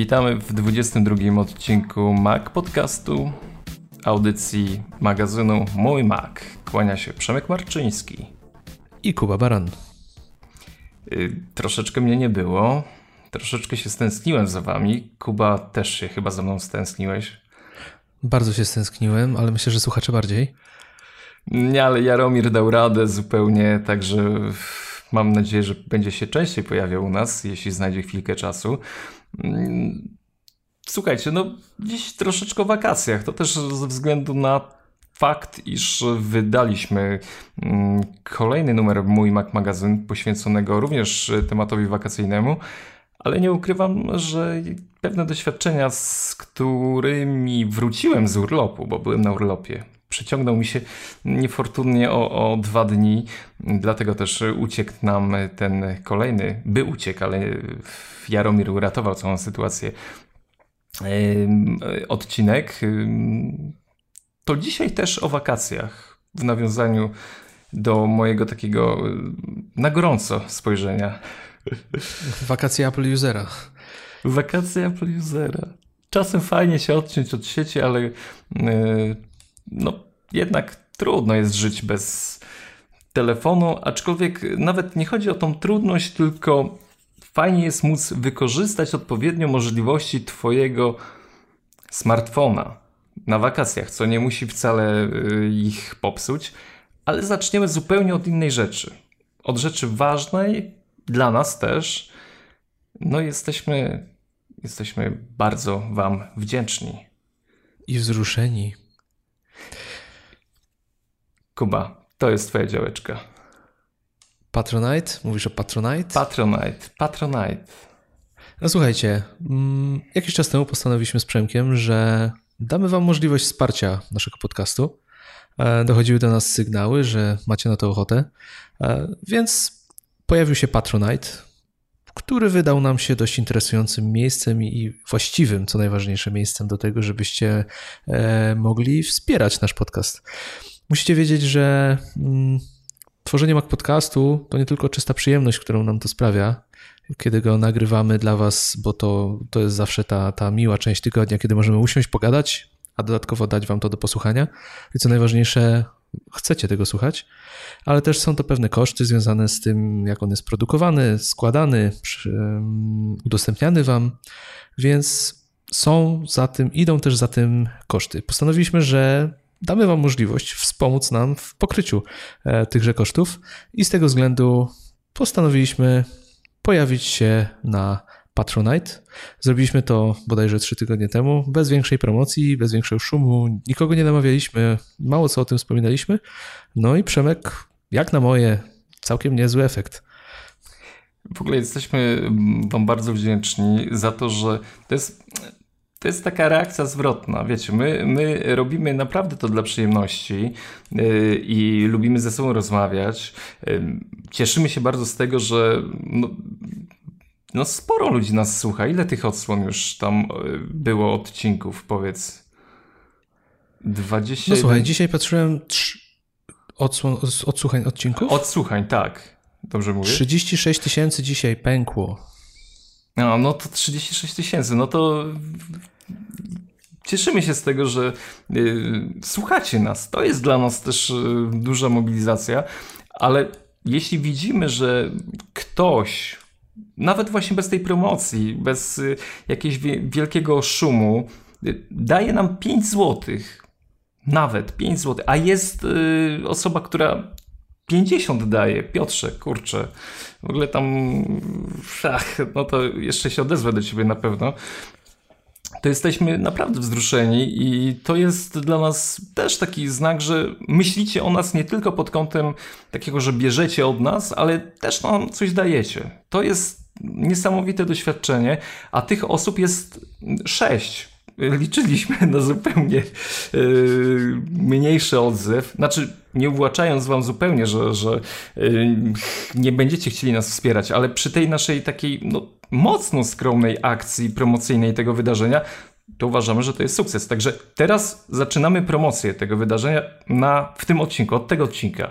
Witamy w 22 odcinku Mac Podcastu, audycji magazynu Mój Mac. Kłania się Przemek Marczyński. I Kuba Baran. Y, troszeczkę mnie nie było. Troszeczkę się stęskniłem za wami. Kuba też się chyba za mną stęskniłeś. Bardzo się stęskniłem, ale myślę, że słuchacze bardziej. Nie, ale Jaromir dał radę zupełnie, także mam nadzieję, że będzie się częściej pojawiał u nas, jeśli znajdzie chwilkę czasu. Słuchajcie, no dziś troszeczkę o wakacjach. To też ze względu na fakt, iż wydaliśmy mm, kolejny numer Mój Mac Magazyn poświęconego również tematowi wakacyjnemu, ale nie ukrywam, że pewne doświadczenia, z którymi wróciłem z urlopu, bo byłem na urlopie, przyciągnął mi się niefortunnie o, o dwa dni, dlatego też uciekł nam ten kolejny, by uciekł, ale Jaromir uratował całą sytuację. Odcinek. To dzisiaj też o wakacjach, w nawiązaniu do mojego takiego na gorąco spojrzenia. Wakacje Apple Usera. Wakacje Apple Usera. Czasem fajnie się odciąć od sieci, ale no jednak trudno jest żyć bez telefonu, aczkolwiek nawet nie chodzi o tą trudność, tylko fajnie jest móc wykorzystać odpowiednio możliwości Twojego smartfona na wakacjach, co nie musi wcale y, ich popsuć, ale zaczniemy zupełnie od innej rzeczy. Od rzeczy ważnej dla nas też. No jesteśmy, jesteśmy bardzo Wam wdzięczni. I wzruszeni. Kuba, to jest Twoja działeczka. Patronite? Mówisz o Patronite? Patronite, Patronite. No słuchajcie, mm, jakiś czas temu postanowiliśmy z Przemkiem, że damy wam możliwość wsparcia naszego podcastu. E, dochodziły do nas sygnały, że macie na to ochotę, e, więc pojawił się Patronite, który wydał nam się dość interesującym miejscem i właściwym, co najważniejsze, miejscem do tego, żebyście e, mogli wspierać nasz podcast. Musicie wiedzieć, że mm, tworzenie Mac Podcastu to nie tylko czysta przyjemność, którą nam to sprawia, kiedy go nagrywamy dla Was, bo to, to jest zawsze ta, ta miła część tygodnia, kiedy możemy usiąść, pogadać, a dodatkowo dać Wam to do posłuchania. I co najważniejsze, chcecie tego słuchać, ale też są to pewne koszty związane z tym, jak on jest produkowany, składany, udostępniany Wam, więc są za tym, idą też za tym koszty. Postanowiliśmy, że damy Wam możliwość wspomóc nam w pokryciu e, tychże kosztów i z tego względu postanowiliśmy pojawić się na Patronite. Zrobiliśmy to bodajże trzy tygodnie temu, bez większej promocji, bez większego szumu, nikogo nie namawialiśmy, mało co o tym wspominaliśmy. No i Przemek, jak na moje, całkiem niezły efekt. W ogóle jesteśmy Wam bardzo wdzięczni za to, że to jest to jest taka reakcja zwrotna. Wiecie, my, my robimy naprawdę to dla przyjemności yy, i lubimy ze sobą rozmawiać. Yy, cieszymy się bardzo z tego, że no, no, sporo ludzi nas słucha. Ile tych odsłon już tam yy, było odcinków, powiedz? 20. No słuchaj, dzisiaj patrzyłem trz... odsłon, odsłuchań odcinków. Odsłuchań, tak. Dobrze mówię? 36 tysięcy dzisiaj pękło. No, no to 36 tysięcy, no to cieszymy się z tego, że y, słuchacie nas. To jest dla nas też y, duża mobilizacja, ale jeśli widzimy, że ktoś, nawet właśnie bez tej promocji, bez y, jakiegoś wielkiego szumu, daje nam 5 złotych, nawet 5 zł, a jest osoba, która 50 daje, Piotrze, kurczę, w ogóle tam, ach, no to jeszcze się odezwę do ciebie na pewno, to jesteśmy naprawdę wzruszeni i to jest dla nas też taki znak, że myślicie o nas nie tylko pod kątem takiego, że bierzecie od nas, ale też nam coś dajecie. To jest niesamowite doświadczenie, a tych osób jest sześć liczyliśmy na zupełnie yy, mniejszy odzew. Znaczy, nie uwłaczając wam zupełnie, że, że yy, nie będziecie chcieli nas wspierać, ale przy tej naszej takiej no, mocno skromnej akcji promocyjnej tego wydarzenia, to uważamy, że to jest sukces. Także teraz zaczynamy promocję tego wydarzenia na, w tym odcinku, od tego odcinka.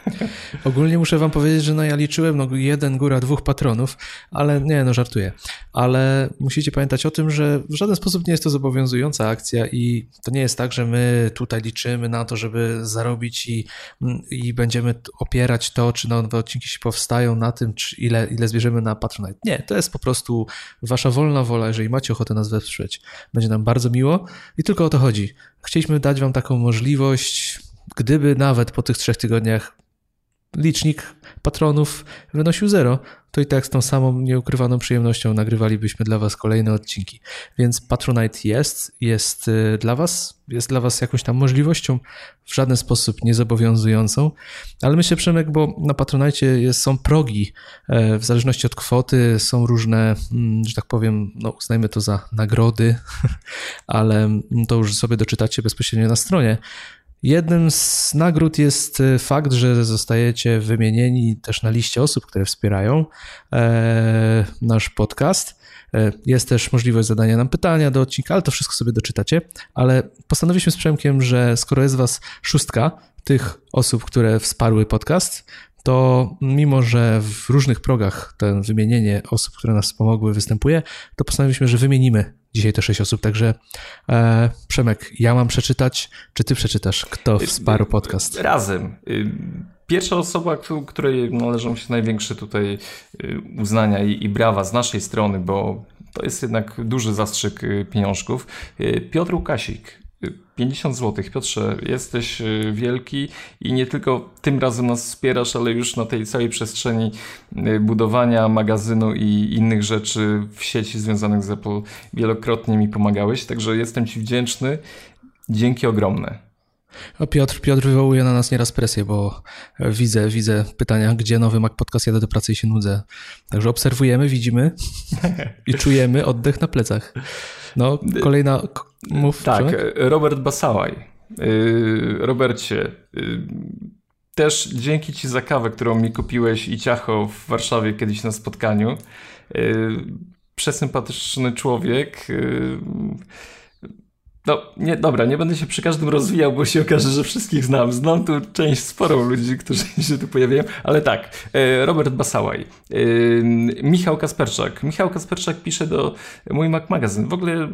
Ogólnie muszę wam powiedzieć, że no ja liczyłem no jeden, góra dwóch patronów, ale nie, no żartuję. Ale musicie pamiętać o tym, że w żaden sposób nie jest to zobowiązująca akcja i to nie jest tak, że my tutaj liczymy na to, żeby zarobić i, i będziemy opierać to, czy nowe odcinki się powstają na tym, czy ile, ile zbierzemy na Patronite. Nie, to jest po prostu wasza wolna wola, jeżeli macie ochotę nas wesprzeć. Będzie nam bardzo miło i tylko o to chodzi. Chcieliśmy dać wam taką możliwość, gdyby nawet po tych trzech tygodniach licznik patronów wynosił zero, to i tak z tą samą nieukrywaną przyjemnością nagrywalibyśmy dla Was kolejne odcinki. Więc Patronite jest, jest y, dla Was, jest dla Was jakąś tam możliwością, w żaden sposób niezobowiązującą, ale myślę, Przemek, bo na Patronite są progi, e, w zależności od kwoty są różne, mm, że tak powiem, no uznajmy to za nagrody, ale to już sobie doczytacie bezpośrednio na stronie. Jednym z nagród jest e, fakt, że zostajecie wymienieni też na liście osób, które wspierają e, nasz podcast. E, jest też możliwość zadania nam pytania do odcinka, ale to wszystko sobie doczytacie. Ale postanowiliśmy z Przemkiem, że skoro jest was szóstka tych osób, które wsparły podcast, to mimo, że w różnych progach ten wymienienie osób, które nas pomogły, występuje, to postanowiliśmy, że wymienimy dzisiaj te sześć osób. Także e, Przemek, ja mam przeczytać, czy ty przeczytasz, kto wsparł podcast? Razem. Y, pierwsza osoba, której należą się największe tutaj y, uznania i, i brawa z naszej strony, bo to jest jednak duży zastrzyk y, pieniążków. Piotr Łukasik, 50 zł. Piotrze, jesteś y, wielki i nie tylko tym razem nas wspierasz, ale już na tej całej przestrzeni y, budowania magazynu i innych rzeczy w sieci związanych z Apple wielokrotnie mi pomagałeś, także jestem Ci wdzięczny. Dzięki ogromne. O Piotr, Piotr wywołuje na nas nieraz presję, bo widzę, widzę pytania, gdzie nowy Mac Podcast jadę do pracy i się nudzę. Także obserwujemy, widzimy i czujemy oddech na plecach. No, kolejna Mów, tak, Robert Basałaj. Y, Robercie, y, też dzięki Ci za kawę, którą mi kupiłeś i ciacho w Warszawie kiedyś na spotkaniu. Y, przesympatyczny człowiek. No, nie, dobra, nie będę się przy każdym rozwijał, bo się okaże, że wszystkich znam. Znam tu część sporą ludzi, którzy się tu pojawiają, ale tak, Robert Basałaj, Michał Kasperczak. Michał Kasperczak pisze do mój Mac Magazyn. W ogóle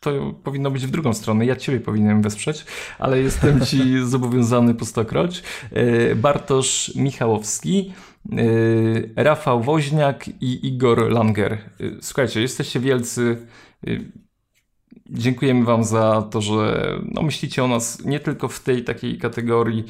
to powinno być w drugą stronę. Ja ciebie powinienem wesprzeć, ale jestem ci zobowiązany po stokroć. E, Bartosz Michałowski, e, Rafał Woźniak i Igor Langer. E, słuchajcie, jesteście wielcy. Dziękujemy Wam za to, że no, myślicie o nas nie tylko w tej takiej kategorii,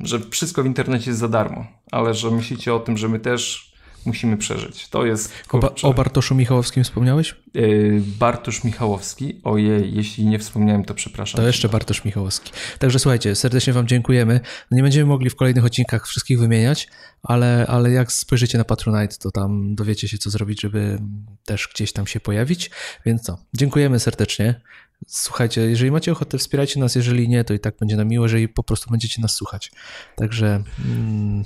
że wszystko w internecie jest za darmo, ale że myślicie o tym, że my też musimy przeżyć. To jest. O, ba o, Bartoszu Michałowskim wspomniałeś? Yy, Bartosz Michałowski. Ojej, jeśli nie wspomniałem, to przepraszam. To jeszcze Bartosz Michałowski. Także słuchajcie, serdecznie Wam dziękujemy. Nie będziemy mogli w kolejnych odcinkach wszystkich wymieniać, ale, ale jak spojrzycie na Patronite, to tam dowiecie się, co zrobić, żeby też gdzieś tam się pojawić. Więc co, dziękujemy serdecznie. Słuchajcie, jeżeli macie ochotę, wspierajcie nas. Jeżeli nie, to i tak będzie nam miło, jeżeli po prostu będziecie nas słuchać. Także. Mm,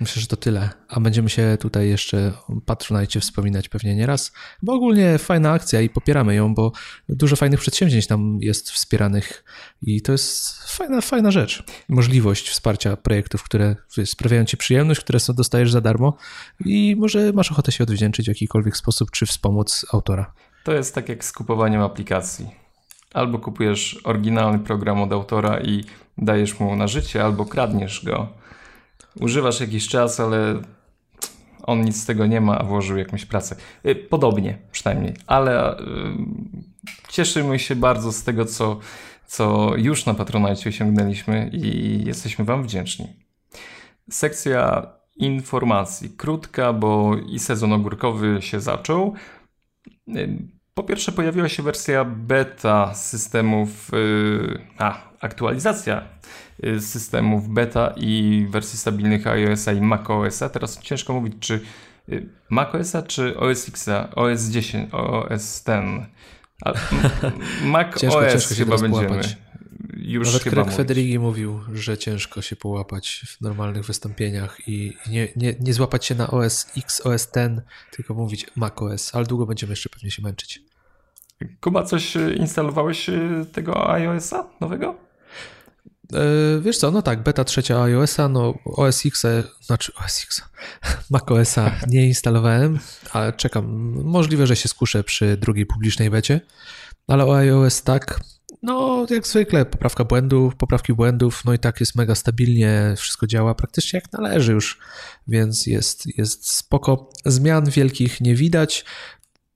Myślę, że to tyle. A będziemy się tutaj jeszcze Patronite wspominać pewnie nieraz, bo ogólnie fajna akcja i popieramy ją, bo dużo fajnych przedsięwzięć tam jest wspieranych i to jest fajna, fajna rzecz. Możliwość wsparcia projektów, które sprawiają ci przyjemność, które są, dostajesz za darmo i może masz ochotę się odwdzięczyć w jakikolwiek sposób, czy wspomóc autora. To jest tak jak z kupowaniem aplikacji. Albo kupujesz oryginalny program od autora i dajesz mu na życie, albo kradniesz go używasz jakiś czas, ale on nic z tego nie ma, a włożył jakąś pracę. Y, podobnie przynajmniej, ale y, cieszymy się bardzo z tego, co, co już na Patronite osiągnęliśmy i jesteśmy Wam wdzięczni. Sekcja informacji. Krótka, bo i sezon ogórkowy się zaczął. Y, po pierwsze pojawiła się wersja beta systemów, a aktualizacja Y, systemów beta i wersji stabilnych iOS-a i macOS-a. Teraz ciężko mówić, czy y, macOS-a, czy OS X-a, OS 10, OS ten. Mac ciężko, OS ciężko chyba będziemy. Połapać. Już Nawet chyba Craig Federighi mówił, że ciężko się połapać w normalnych wystąpieniach i nie, nie, nie złapać się na OS X, OS ten, tylko mówić macOS, ale długo będziemy jeszcze pewnie się męczyć. Kuba, coś y, instalowałeś tego iOS-a nowego? E, wiesz co, no tak, beta trzecia iOS-a, no OS X, znaczy OS X, Mac OS-a nie instalowałem, ale czekam. Możliwe, że się skuszę przy drugiej publicznej becie, ale o iOS tak, no jak zwykle, poprawka błędów, poprawki błędów, no i tak jest mega stabilnie, wszystko działa praktycznie jak należy już, więc jest, jest spoko. Zmian wielkich nie widać.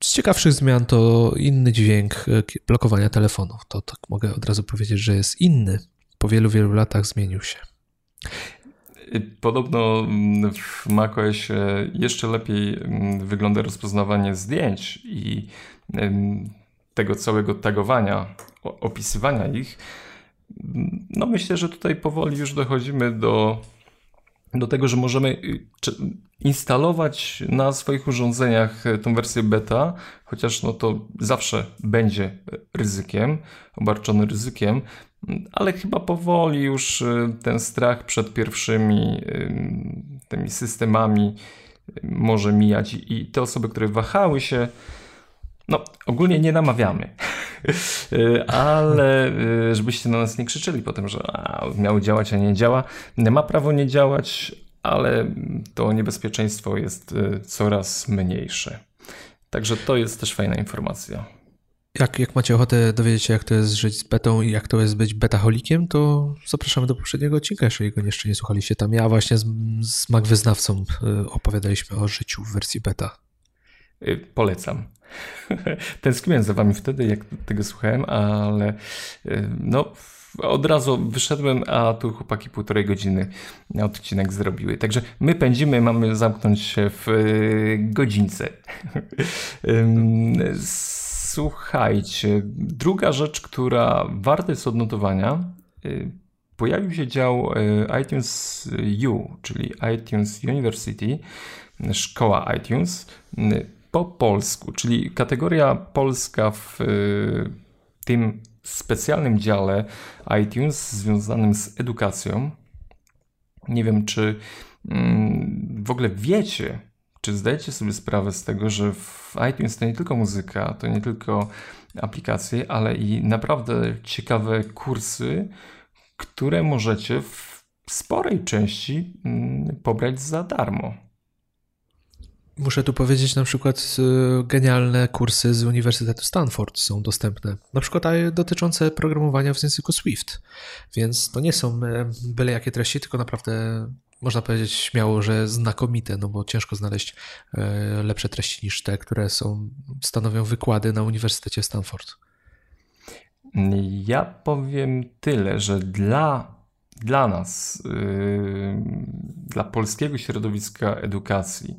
Z ciekawszych zmian to inny dźwięk e, blokowania telefonów. To tak mogę od razu powiedzieć, że jest inny. Po wielu, wielu latach zmienił się. Podobno mm, w macOSie jeszcze lepiej mm, wygląda rozpoznawanie zdjęć i tego całego tagowania, opisywania ich. No myślę, że tutaj powoli już dochodzimy do do tego, że możemy y, instalować na swoich urządzeniach e, tą wersję beta, chociaż no to zawsze będzie ryzykiem, obarczony ryzykiem, ale chyba powoli już e, ten strach przed pierwszymi tymi systemami e, może mijać i te osoby, które wahały się, no ogólnie nie namawiamy. ale y, żebyście na nas nie krzyczeli potem, że a, działać, a nie działa. Ma prawo nie działać, ale to niebezpieczeństwo jest y, coraz mniejsze. Także to jest też fajna informacja. Jak, jak macie ochotę dowiedzieć się, jak to jest żyć z betą i jak to jest być betaholikiem, to zapraszamy do poprzedniego odcinka, jeżeli go jeszcze nie słuchaliście. Tam ja właśnie z, z Mac wyznawcą y, opowiadaliśmy o życiu w wersji beta. Polecam. Tęskniłem za wami wtedy, jak tego słuchałem, ale y, no od razu wyszedłem, a tu chłopaki półtorej godziny odcinek zrobiły. Także my pędzimy, mamy zamknąć się w y, godzince. Słuchajcie, druga rzecz, która warta jest odnotowania, y, pojawił się dział iTunes U, czyli iTunes University, szkoła iTunes po polsku, czyli kategoria polska w y, tym specjalnym dziale iTunes związanym z edukacją. Nie wiem, czy mm, w ogóle wiecie, czy zdajecie sobie sprawę z tego, że w iTunes to nie tylko muzyka, to nie tylko aplikacje, ale i naprawdę ciekawe kursy, które możecie w sporej części mm, pobrać za darmo. Muszę tu powiedzieć, na przykład y, genialne kursy z Uniwersytetu Stanford są dostępne. Na przykład dotyczące programowania w języku Swift. Więc to nie są e, byle jakie treści, tylko naprawdę można powiedzieć śmiało, że znakomite, no bo ciężko znaleźć e, lepsze treści niż te, które są, stanowią wykłady na Uniwersytecie Stanford. Ja powiem tyle, że dla dla nas, yy, dla polskiego środowiska edukacji,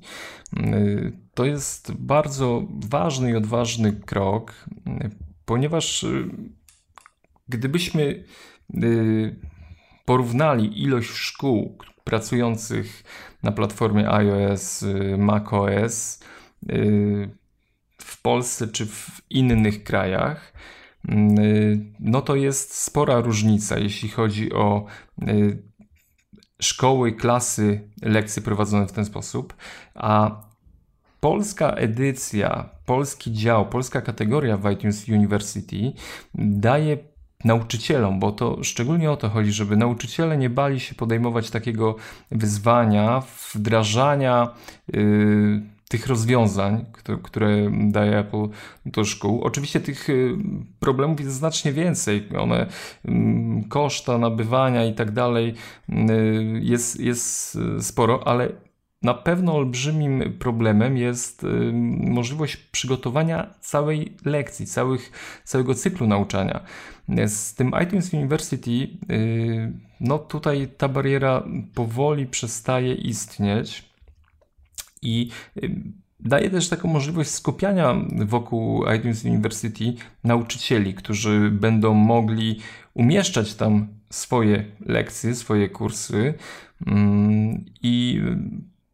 yy, to jest bardzo ważny i odważny krok, yy, ponieważ gdybyśmy porównali ilość szkół pracujących na platformie iOS, macOS w Polsce czy w innych krajach, Y, no to jest spora różnica, jeśli chodzi o y, szkoły, klasy, lekcje prowadzone w ten sposób, a polska edycja, polski dział, polska kategoria w iTunes University daje nauczycielom, bo to szczególnie o to chodzi, żeby nauczyciele nie bali się podejmować takiego wyzwania, wdrażania yy, tych rozwiązań, które daje Apple do szkół. Oczywiście tych y, problemów jest znacznie więcej. One, mm, koszta nabywania i tak dalej y, jest, jest sporo, ale na pewno olbrzymim problemem jest y, możliwość przygotowania całej lekcji, całych, całego cyklu nauczania. Z tym iTunes University, no tutaj ta bariera powoli przestaje istnieć. I daje też taką możliwość skupiania wokół iTunes University nauczycieli, którzy będą mogli umieszczać tam swoje lekcje, swoje kursy. Mm, I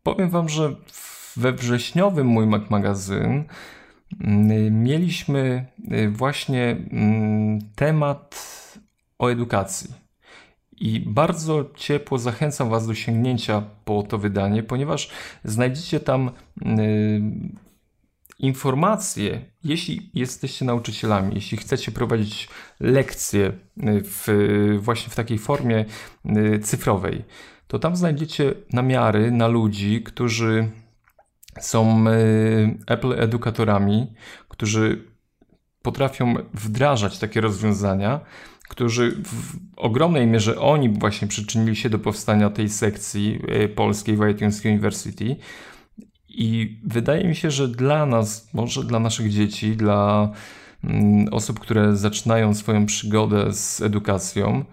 powiem Wam, że we wrześniowym mój Mac magazyn mieliśmy y, właśnie mm, temat o edukacji. I bardzo ciepło zachęcam Was do sięgnięcia po to wydanie, ponieważ znajdziecie tam y, informacje, jeśli jesteście nauczycielami, jeśli chcecie prowadzić lekcje w, właśnie w takiej formie cyfrowej, to tam znajdziecie namiary na ludzi, którzy są Apple edukatorami, którzy potrafią wdrażać takie rozwiązania, którzy w ogromnej mierze oni właśnie przyczynili się do powstania tej sekcji e, polskiej w iTunes University. I wydaje mi się, że dla nas, może dla naszych dzieci, dla mm, osób, które zaczynają swoją przygodę z edukacją,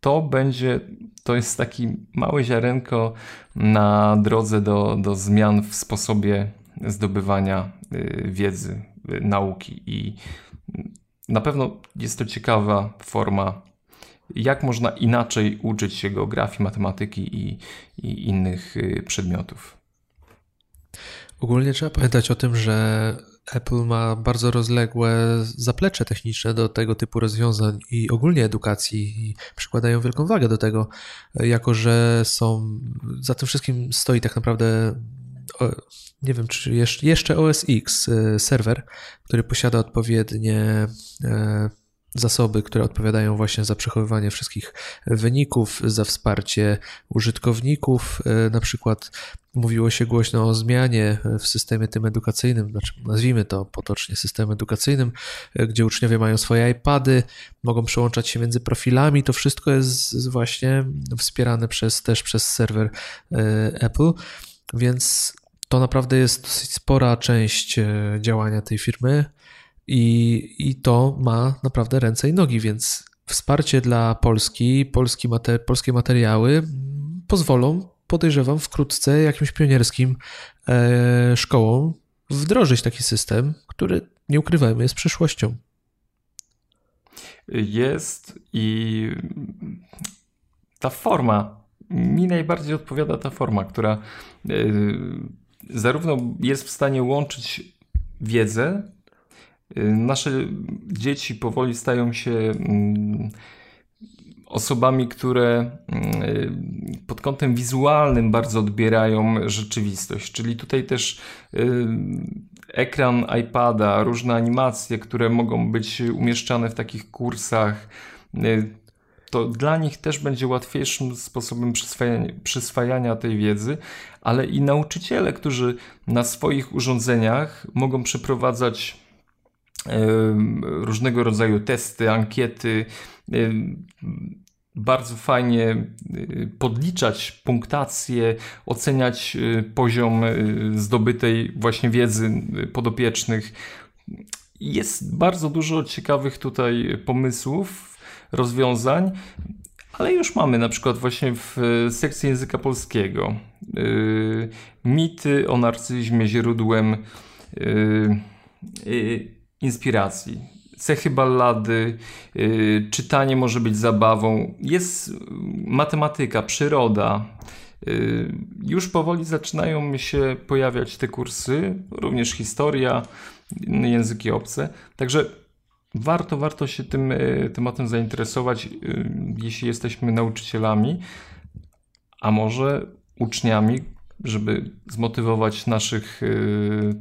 to będzie, to jest taki małe ziarenko na drodze do, do zmian w sposobie zdobywania y, wiedzy, y, nauki i na pewno jest to ciekawa forma, jak można inaczej uczyć się geografii, matematyki i, i innych y, przedmiotów. Ogólnie trzeba pamiętać o tym, że Apple ma bardzo rozległe zaplecze techniczne do tego typu rozwiązań i ogólnie edukacji i przykładają wielką wagę do tego, jako że są, za tym wszystkim stoi tak naprawdę nie wiem, czy jeszcze OS X e, serwer, który posiada odpowiednie e, zasoby, które odpowiadają właśnie za przechowywanie wszystkich wyników, za wsparcie użytkowników. E, na przykład mówiło się głośno o zmianie w systemie tym edukacyjnym, znaczy nazwijmy to potocznie systemem edukacyjnym, gdzie uczniowie mają swoje iPady, mogą przełączać się między profilami. To wszystko jest właśnie wspierane przez, też przez serwer Apple. Więc to naprawdę jest dosyć spora część e, działania tej firmy i, i to ma naprawdę ręce i nogi, więc wsparcie dla Polski, polski mater, polskie materiały pozwolą, podejrzewam, wkrótce jakimś pionierskim e, szkołom wdrożyć taki system, który, nie ukrywajmy, jest przyszłością. Jest i ta forma, mi najbardziej odpowiada ta forma, która e, zarówno jest w stanie łączyć wiedzę, nasze dzieci powoli stają się mm, osobami, które y, pod kątem wizualnym bardzo odbierają rzeczywistość. Czyli tutaj też y, ekran iPada, różne animacje, które mogą być umieszczane w takich kursach, to dla nich też będzie łatwiejszym sposobem przyswajania, przyswajania tej wiedzy, ale i nauczyciele, którzy na swoich urządzeniach mogą przeprowadzać różnego rodzaju testy, ankiety, bardzo fajnie y, podliczać punktację, oceniać y, poziom y, zdobytej właśnie wiedzy podopiecznych. Jest bardzo dużo ciekawych tutaj pomysłów, rozwiązań, ale już mamy na przykład właśnie w sekcji języka polskiego mity o narcyzmie źródłem inspiracji. Cechy ballady, yy, czytanie może być zabawą, jest matematyka, przyroda. Yy, już powoli zaczynają się pojawiać te kursy, również historia, języki obce. Także warto, warto się tym tematem zainteresować, jeśli jesteśmy nauczycielami, a może uczniami, żeby zmotywować naszych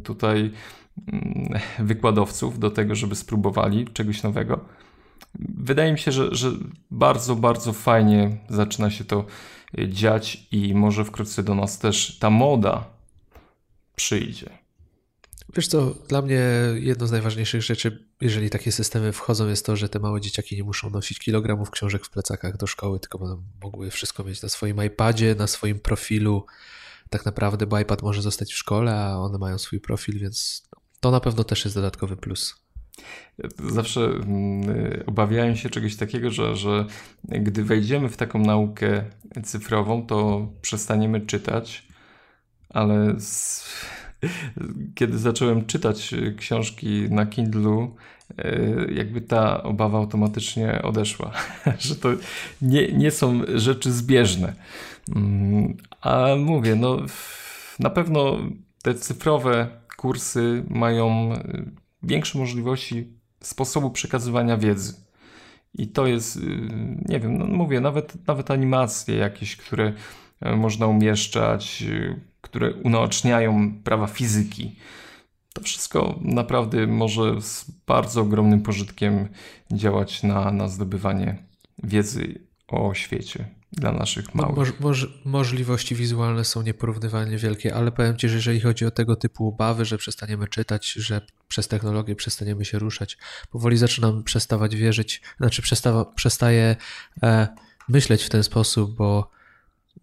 tutaj wykładowców do tego, żeby spróbowali czegoś nowego. Wydaje mi się, że, że bardzo, bardzo fajnie zaczyna się to dziać i może wkrótce do nas też ta moda przyjdzie. Wiesz co, dla mnie jedną z najważniejszych rzeczy, jeżeli takie systemy wchodzą, jest to, że te małe dzieciaki nie muszą nosić kilogramów książek w plecakach do szkoły, tylko będą mogły wszystko mieć na swoim iPadzie, na swoim profilu. Tak naprawdę, bo iPad może zostać w szkole, a one mają swój profil, więc to na pewno też jest dodatkowy plus. Zawsze mm, obawiałem się czegoś takiego, że, że gdy wejdziemy w taką naukę cyfrową, to przestaniemy czytać, ale z kiedy zacząłem czytać książki na Kindlu, e, jakby ta obawa automatycznie odeszła, że to nie, nie są rzeczy zbieżne. Mm, a mówię, no na pewno te cyfrowe kursy mają e, większe możliwości sposobu przekazywania wiedzy. I to jest, e, nie wiem, no mówię, nawet, nawet animacje jakieś, które można umieszczać, które unaoczniają prawa fizyki. to wszystko naprawdę może z bardzo ogromnym pożytkiem działać na, na zdobywanie wiedzy o świecie dla naszych małych. Moż, moż, możliwości wizualne są nieporównywalnie wielkie, ale powiem Ci, że jeżeli chodzi o tego typu obawy, że przestaniemy czytać, że przez technologię przestaniemy się ruszać, powoli zaczynam przestawać wierzyć, znaczy przestawa, przestaję e, myśleć w ten sposób, bo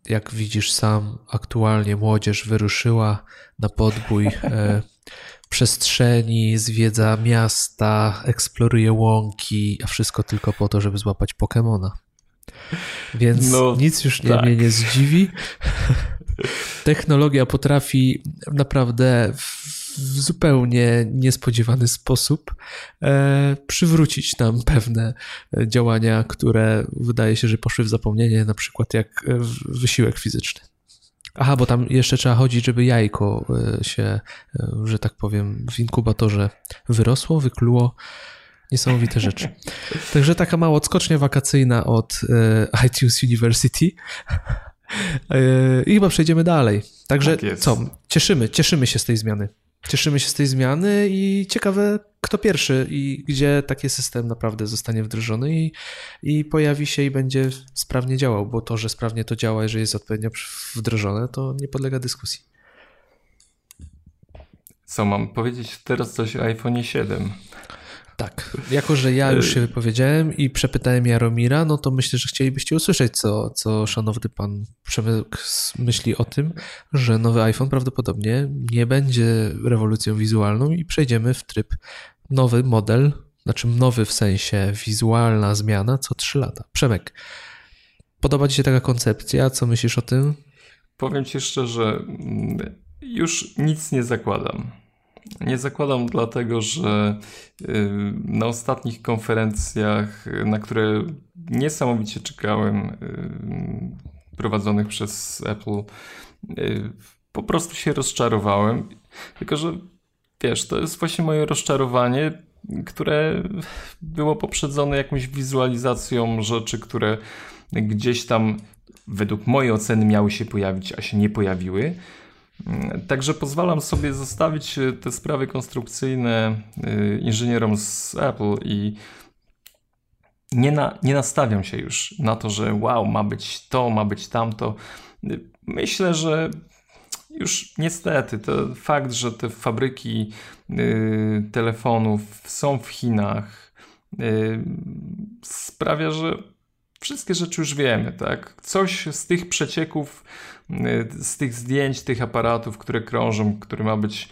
jak widzisz sam, aktualnie młodzież wyruszyła na podbój e, przestrzeni, zwiedza miasta, eksploruje łąki, a wszystko tylko po to, żeby złapać Pokemona. Więc no, nic już nie, tak. mnie nie zdziwi. Technologia potrafi naprawdę w zupełnie niespodziewany sposób e, przywrócić nam pewne działania, które wydaje się, że poszły w zapomnienie, na przykład jak wysiłek fizyczny. Aha, bo tam jeszcze trzeba chodzić, żeby jajko e, się, e, że tak powiem, w inkubatorze wyrosło, wykluło. Niesamowite rzeczy. Także taka mała odskocznia wakacyjna od e, iTunes University. I chyba przejdziemy dalej. Także tak co? Cieszymy, cieszymy się z tej zmiany. Cieszymy się z tej zmiany i ciekawe, kto pierwszy i gdzie taki system naprawdę zostanie wdrożony i, i pojawi się i będzie sprawnie działał, bo to, że sprawnie to działa, jeżeli jest odpowiednio wdrożone, to nie podlega dyskusji. Co mam powiedzieć teraz coś o iPhone 7? Tak, jako że ja już się wypowiedziałem i przepytałem Jaromira, no to myślę, że chcielibyście usłyszeć, co, co szanowny pan Przemek myśli o tym, że nowy iPhone prawdopodobnie nie będzie rewolucją wizualną i przejdziemy w tryb nowy model, znaczy nowy w sensie wizualna zmiana co 3 lata. Przemek, podoba Ci się taka koncepcja? Co myślisz o tym? Powiem Ci szczerze, mm, już nic nie zakładam. Nie zakładam dlatego, że y, na ostatnich konferencjach, na które niesamowicie czekałem, y, prowadzonych przez Apple, y, po prostu się rozczarowałem. Tylko, że wiesz, to jest właśnie moje rozczarowanie, które było poprzedzone jakąś wizualizacją rzeczy, które gdzieś tam według mojej oceny miały się pojawić, a się nie pojawiły. Także pozwalam sobie zostawić e, te sprawy konstrukcyjne e, inżynierom z Apple i nie, na, nie nastawiam się już na to, że wow, ma być to, ma być tamto. Myślę, że już niestety to fakt, że te fabryki y, telefonów są w Chinach y, sprawia, że wszystkie rzeczy już wiemy, tak? Coś z tych przecieków z tych zdjęć, tych aparatów, które krążą, który ma być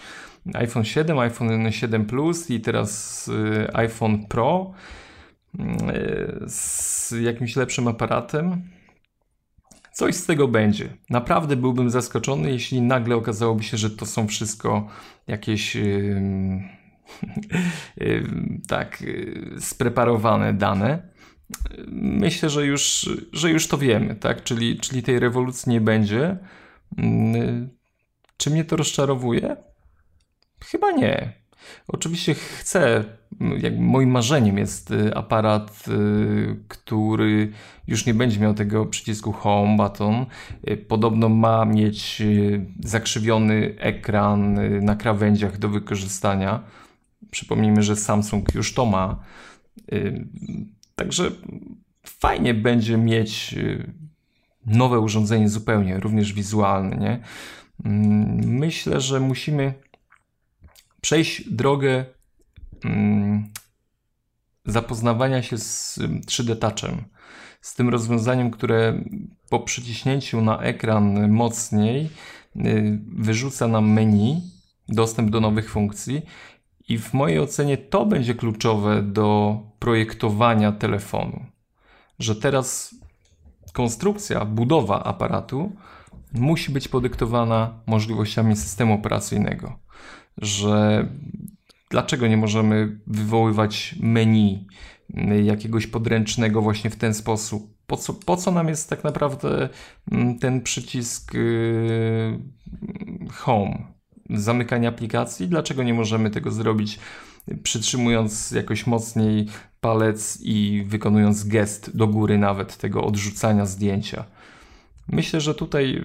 iPhone 7, iPhone 7 Plus i teraz y, iPhone Pro y, z jakimś lepszym aparatem. Coś z tego będzie. Naprawdę byłbym zaskoczony, jeśli nagle okazałoby się, że to są wszystko jakieś tak spreparowane dane myślę, że już, że już to wiemy, tak? Czyli, czyli tej rewolucji nie będzie. Mm, czy mnie to rozczarowuje? Chyba nie. Oczywiście chcę, jak moim marzeniem jest y, aparat, y, który już nie będzie miał tego przycisku Home button. Y, podobno ma mieć zakrzywiony ekran na krawędziach do wykorzystania. Przypomnijmy, że Samsung już to ma. Także fajnie będzie mieć y, nowe urządzenie zupełnie, również wizualne, nie? Mm, myślę, że musimy przejść drogę mm, zapoznawania się z 3D Touchem, z tym rozwiązaniem, które po przyciśnięciu na ekran mocniej y, wyrzuca nam menu, dostęp do nowych funkcji i w mojej ocenie to będzie kluczowe do projektowania telefonu. Że teraz konstrukcja, budowa aparatu musi być podyktowana możliwościami systemu operacyjnego. Że dlaczego nie możemy wywoływać menu jakiegoś podręcznego właśnie w ten sposób? Po co, po co nam jest tak naprawdę mm, ten przycisk y, home? Zamykania aplikacji. Dlaczego nie możemy tego zrobić przytrzymując jakoś mocniej palec i wykonując gest do góry nawet tego odrzucania zdjęcia? Myślę, że tutaj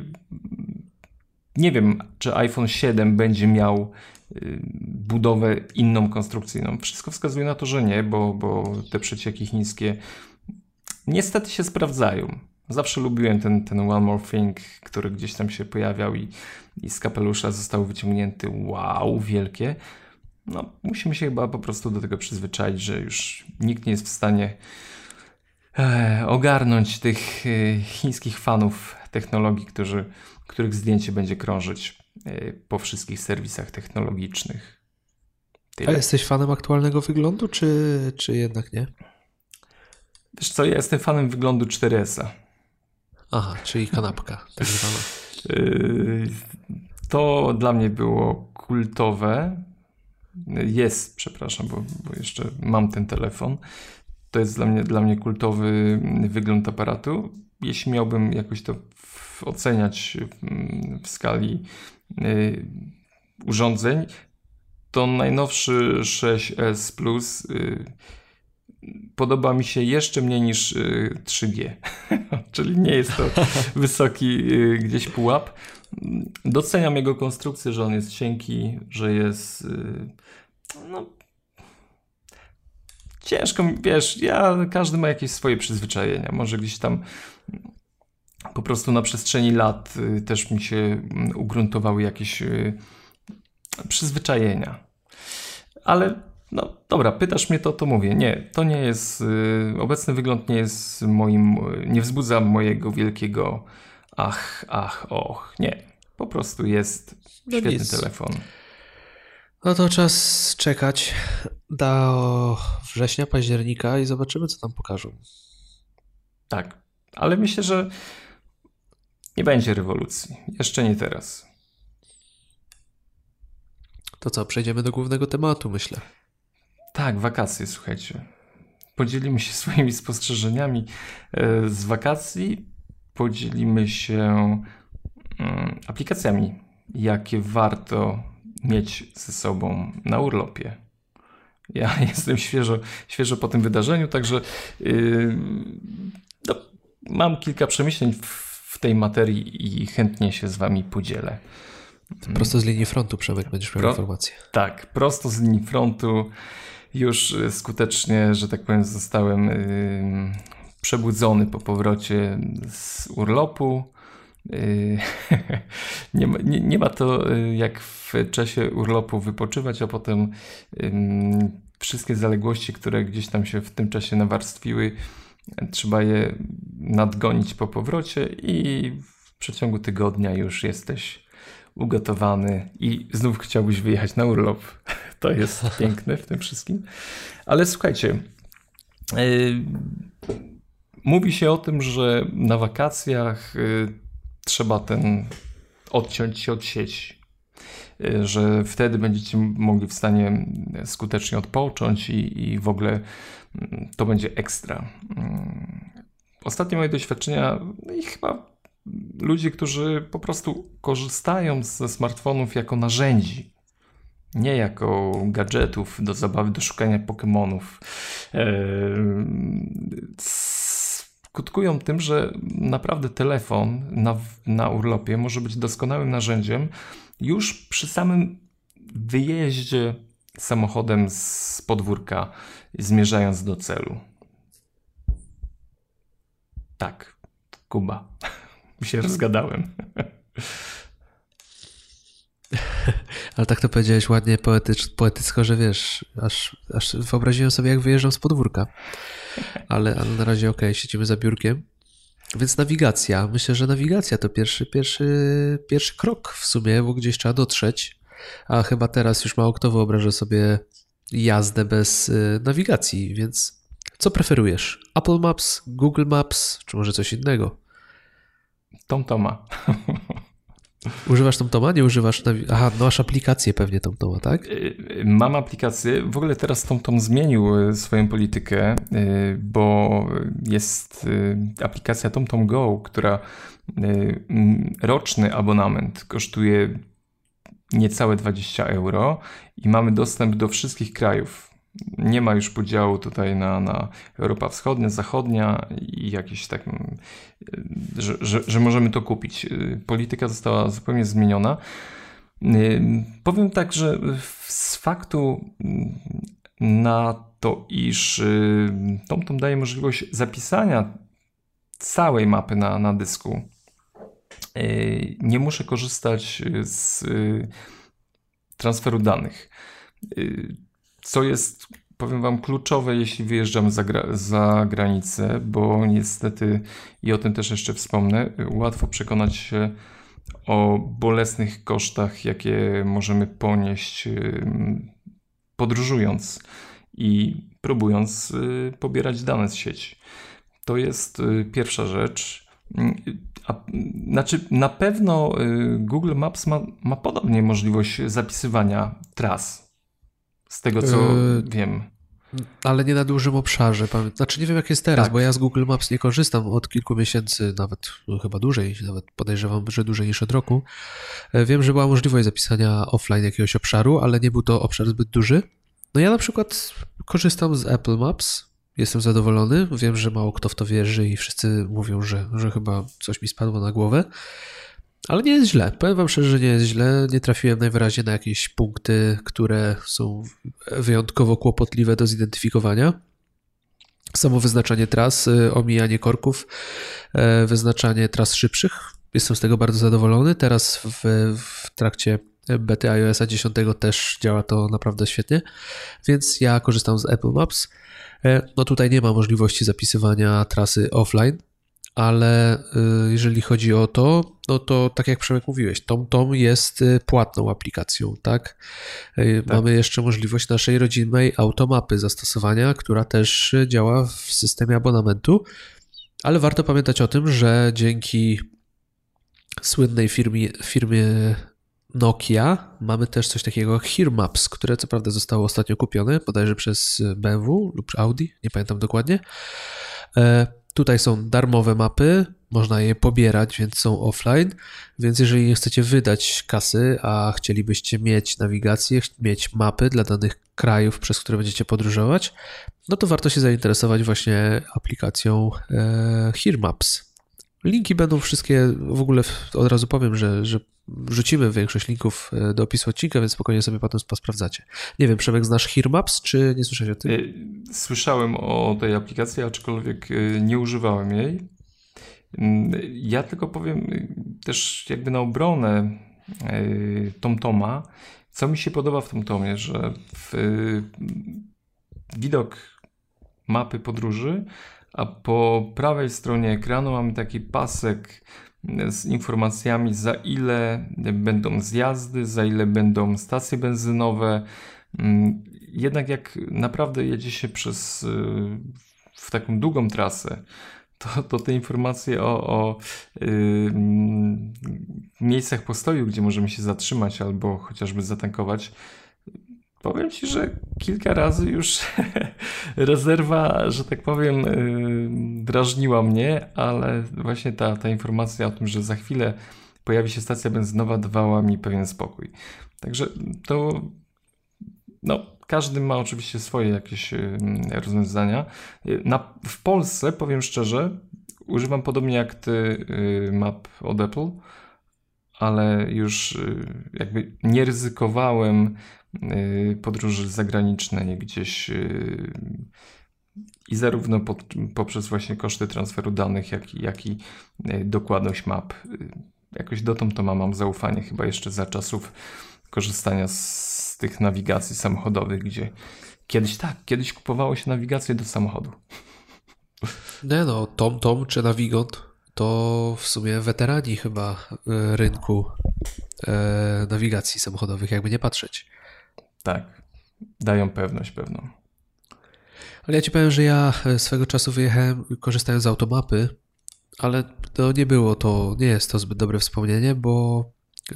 nie wiem, czy iPhone 7 będzie miał budowę inną konstrukcyjną. Wszystko wskazuje na to, że nie, bo, bo te przecieki chińskie niestety się sprawdzają. Zawsze lubiłem ten, ten One More Thing, który gdzieś tam się pojawiał i, i z kapelusza został wyciągnięty. Wow, wielkie. No, musimy się chyba po prostu do tego przyzwyczaić, że już nikt nie jest w stanie e, ogarnąć tych e, chińskich fanów technologii, którzy, których zdjęcie będzie krążyć e, po wszystkich serwisach technologicznych. Tyle. A jesteś fanem aktualnego wyglądu, czy, czy jednak nie? Wiesz co, ja jestem fanem wyglądu 4S-a. Aha, czyli kanapka tak zwana. Yy, to dla mnie było kultowe. Jest, przepraszam, bo, bo jeszcze mam ten telefon. To jest dla mnie, dla mnie kultowy wygląd aparatu. Jeśli miałbym jakoś to oceniać w skali yy, urządzeń, to najnowszy 6S Plus yy, podoba mi się jeszcze mniej niż 3G, y, czyli nie jest to wysoki y, gdzieś pułap. Doceniam jego konstrukcję, że on jest cienki, że jest y, no, ciężko, wiesz, ja, każdy ma jakieś swoje przyzwyczajenia, może gdzieś tam po prostu na przestrzeni lat też mi się mm, ugruntowały jakieś przyzwyczajenia. Ale no dobra, pytasz mnie to, to mówię. Nie, to nie jest. Yy, obecny wygląd nie jest moim. Yy, nie wzbudza mojego wielkiego ach, ach, och. Nie. Po prostu jest no świetny nic. telefon. No to czas czekać do września, października i zobaczymy, co tam pokażą. Tak, ale myślę, że nie będzie rewolucji. Jeszcze nie teraz. To co, przejdziemy do głównego tematu, myślę. Tak, wakacje, słuchajcie. Podzielimy się swoimi spostrzeżeniami e, z wakacji. Podzielimy się mm, aplikacjami, jakie warto mieć ze sobą na urlopie. Ja jestem świeżo, świeżo po tym wydarzeniu, także yy, no, mam kilka przemyśleń w, w, tej materii i chętnie się z Wami podzielę. Prosto z linii frontu, Przemek, będziesz miał Pro, informację. Tak, prosto z linii frontu już y, skutecznie, że tak powiem, zostałem yy, przebudzony po powrocie z urlopu. Yy, nie, ma, nie, nie, ma to y, jak w czasie urlopu wypoczywać, a potem wszystkie zaległości, które gdzieś tam się w tym czasie nawarstwiły, trzeba je nadgonić po powrocie i w przeciągu tygodnia już jesteś ugotowany i znów chciałbyś wyjechać na urlop. To jest piękne w tym wszystkim. Ale słuchajcie, yy, mówi się o tym, że na wakacjach yy, trzeba ten odciąć się od sieci. Yy, że wtedy będziecie mogli w stanie skutecznie odpocząć i, i w ogóle to będzie ekstra. Mm, ostatnie moje doświadczenia, no i chyba ludzi, którzy po prostu korzystają ze smartfonów jako narzędzi, nie jako gadżetów do zabawy, do szukania Pokémonów. Skutkują tym, że naprawdę telefon na, na urlopie może być doskonałym narzędziem już przy samym wyjeździe samochodem z podwórka, zmierzając do celu. Tak, Kuba się rozgadałem. Ale tak to powiedziałeś ładnie poetycz, poetycko, że wiesz, aż, aż wyobraziłem sobie, jak wyjeżdżam z podwórka. Ale, ale na razie okej, okay, siedzimy za biurkiem. Więc nawigacja. Myślę, że nawigacja to pierwszy, pierwszy, pierwszy krok w sumie, bo gdzieś trzeba dotrzeć. A chyba teraz już mało kto wyobraża sobie jazdę bez y, nawigacji, więc co preferujesz? Apple Maps, Google Maps, czy może coś innego? TomToma. Używasz TomToma? Nie używasz... Aha, masz aplikację pewnie TomToma, tak? Y, y, mam aplikację. W ogóle teraz TomTom zmienił y, swoją politykę, bo jest aplikacja TomTom Go, która roczny abonament kosztuje niecałe 20 euro i mamy dostęp do wszystkich krajów nie ma już podziału tutaj na, na Europa Wschodnia, Zachodnia i jakieś tak, mm, że, że, że możemy to kupić. Polityka została zupełnie zmieniona. Powiem tak, że z faktu na to, iż TomTom daje możliwość zapisania całej mapy na, na dysku, nie muszę korzystać z transferu danych, co jest powiem Wam, kluczowe, jeśli wyjeżdżam za, gra za granicę, bo niestety, i o tym też jeszcze wspomnę, łatwo przekonać się o bolesnych kosztach, jakie możemy ponieść podróżując i próbując y, pobierać dane z sieci. To jest y, pierwsza rzecz. A, znaczy, na pewno y, Google Maps ma, ma podobnie możliwość zapisywania tras z tego co yy, wiem. Ale nie na dużym obszarze. Znaczy nie wiem jak jest teraz, tak. bo ja z Google Maps nie korzystam od kilku miesięcy, nawet no, chyba dłużej, nawet podejrzewam, że dłużej niż od roku. E, wiem, że była możliwość zapisania offline jakiegoś obszaru, ale nie był to obszar zbyt duży. No ja na przykład korzystam z Apple Maps, jestem zadowolony. Wiem, że mało kto w to wierzy i wszyscy mówią, że, że chyba coś mi spadło na głowę. Ale nie jest źle. Powiem Wam szczerze, że nie jest źle. Nie trafiłem najwyraźniej na jakieś punkty, które są wyjątkowo kłopotliwe do zidentyfikowania. Samo wyznaczanie tras, y, omijanie korków, e, wyznaczanie tras szybszych. Jestem z tego bardzo zadowolony. Teraz w, w trakcie bety iOS 10 też działa to naprawdę świetnie, więc ja korzystam z Apple Maps. E, no tutaj nie ma możliwości zapisywania trasy offline, ale y, jeżeli chodzi o to, no to tak jak Przemek mówiłeś, TomTom jest y, płatną aplikacją, tak? Y, tak? Mamy jeszcze możliwość naszej rodzinnej automapy zastosowania, która też działa w systemie abonamentu, ale warto pamiętać o tym, że dzięki słynnej firmie, firmie Nokia mamy też coś takiego jak HearMaps, które co prawda zostało ostatnio kupione, bodajże przez BMW lub Audi, nie pamiętam dokładnie. Tutaj są darmowe mapy, można je pobierać, więc są offline. Więc jeżeli nie chcecie wydać kasy, a chcielibyście mieć nawigację, mieć mapy dla danych krajów, przez które będziecie podróżować, no to warto się zainteresować właśnie aplikacją e, Here Maps. Linki będą wszystkie, w ogóle od razu powiem, że, że wrzucimy większość linków e, do opisu odcinka, więc spokojnie sobie potem posprawdzacie. Nie wiem, Przemek, znasz Hearmaps, czy nie słyszałeś o tym? E, słyszałem o tej aplikacji, aczkolwiek e, nie używałem jej. Mm, ja tylko powiem też jakby na obronę TomToma, co mi się podoba w TomTomie, że w widok mapy podróży, a po prawej stronie ekranu mamy taki pasek z informacjami, za ile będą zjazdy, za ile będą stacje benzynowe. Mm, jednak jak naprawdę jedzie się przez y, w taką długą trasę, to, to te informacje o, o yy, miejscach postoju, gdzie możemy się zatrzymać albo chociażby zatankować, powiem Ci, że kilka razy już rezerwa, że tak powiem, yy, drażniła mnie, ale właśnie ta, ta informacja o tym, że za chwilę pojawi się stacja benzynowa, dawała mi pewien spokój. Także to, no, każdy ma oczywiście swoje jakieś yy, rozwiązania. Na, w Polsce, powiem szczerze, używam podobnie jak Ty map od Apple, ale już y, jakby nie ryzykowałem Y, podróży zagranicznej gdzieś y, i zarówno pod, poprzez właśnie koszty transferu danych, jak, jak i y, dokładność map. Jakoś dotąd to mam, zaufanie chyba jeszcze za czasów korzystania z tych nawigacji samochodowych, gdzie kiedyś tak, kiedyś kupowało się nawigację do samochodu. Nie no, TomTom czy Navigont to w sumie weterani chyba rynku nawigacji samochodowych, jakby nie patrzeć. Tak, dają pewność pewną. Ale ja ci powiem, że ja e, swego czasu wyjechałem korzystając z automapy, ale to nie było to, nie jest to zbyt dobre wspomnienie, bo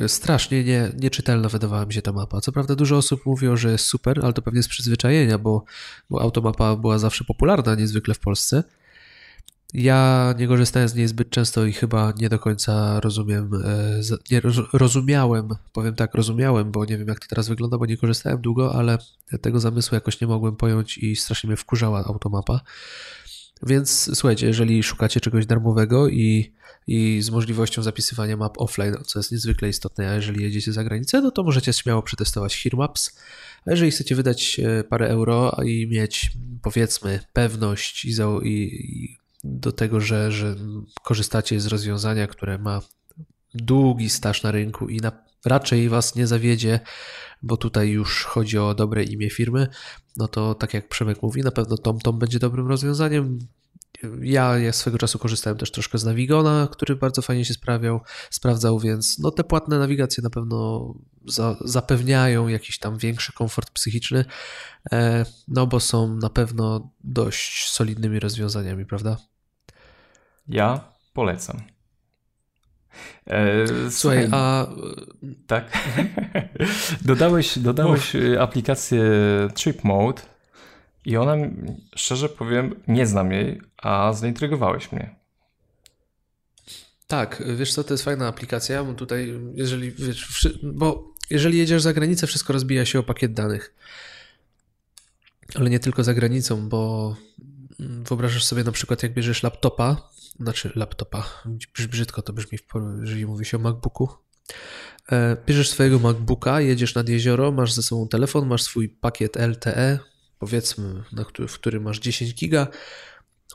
strasznie nie, nieczytelna wydawała mi się ta mapa. Co prawda dużo osób mówiło, że jest super, ale to pewnie z przyzwyczajenia, bo, bo automapa była zawsze popularna niezwykle w Polsce. Ja nie korzystałem z niej zbyt często i chyba nie do końca rozumiem, e, nie rozumiałem, powiem tak, rozumiałem, bo nie wiem jak to teraz wygląda, bo nie korzystałem długo, ale tego zamysłu jakoś nie mogłem pojąć i strasznie mnie wkurzała automapa. Więc słuchajcie, jeżeli szukacie czegoś darmowego i, i z możliwością zapisywania map offline, co jest niezwykle istotne, a jeżeli jedziecie za granicę, no to możecie śmiało przetestować Maps. A jeżeli chcecie wydać e, parę euro i mieć powiedzmy pewność i, i, i do tego, że, że korzystacie z rozwiązania, które ma długi staż na rynku i na, raczej Was nie zawiedzie, bo tutaj już chodzi o dobre imię firmy, no to tak jak Przemek mówi, na pewno TomTom będzie dobrym rozwiązaniem. Ja, ja swego czasu korzystałem też troszkę z Navigona, który bardzo fajnie się sprawiał, sprawdzał, więc no te płatne nawigacje na pewno za, zapewniają jakiś tam większy komfort psychiczny, e, no bo są na pewno dość solidnymi rozwiązaniami, prawda? Ja polecam. E, słuchaj, a... Tak? dodałeś dodałeś aplikację Trip Mode i ona, szczerze powiem, nie znam jej, a zaintrygowałeś mnie. Tak, wiesz co, to jest fajna aplikacja, bo tutaj, jeżeli, wiesz, bo jeżeli jedziesz za granicę, wszystko rozbija się o pakiet danych. Ale nie tylko za granicą, bo wyobrażasz sobie na przykład, jak bierzesz laptopa, znaczy laptopa, brzydko to brzmi, jeżeli mówi się o MacBooku. E, bierzesz swojego MacBooka, jedziesz nad jezioro, masz ze sobą telefon, masz swój pakiet LTE, powiedzmy, który, w którym masz 10 giga,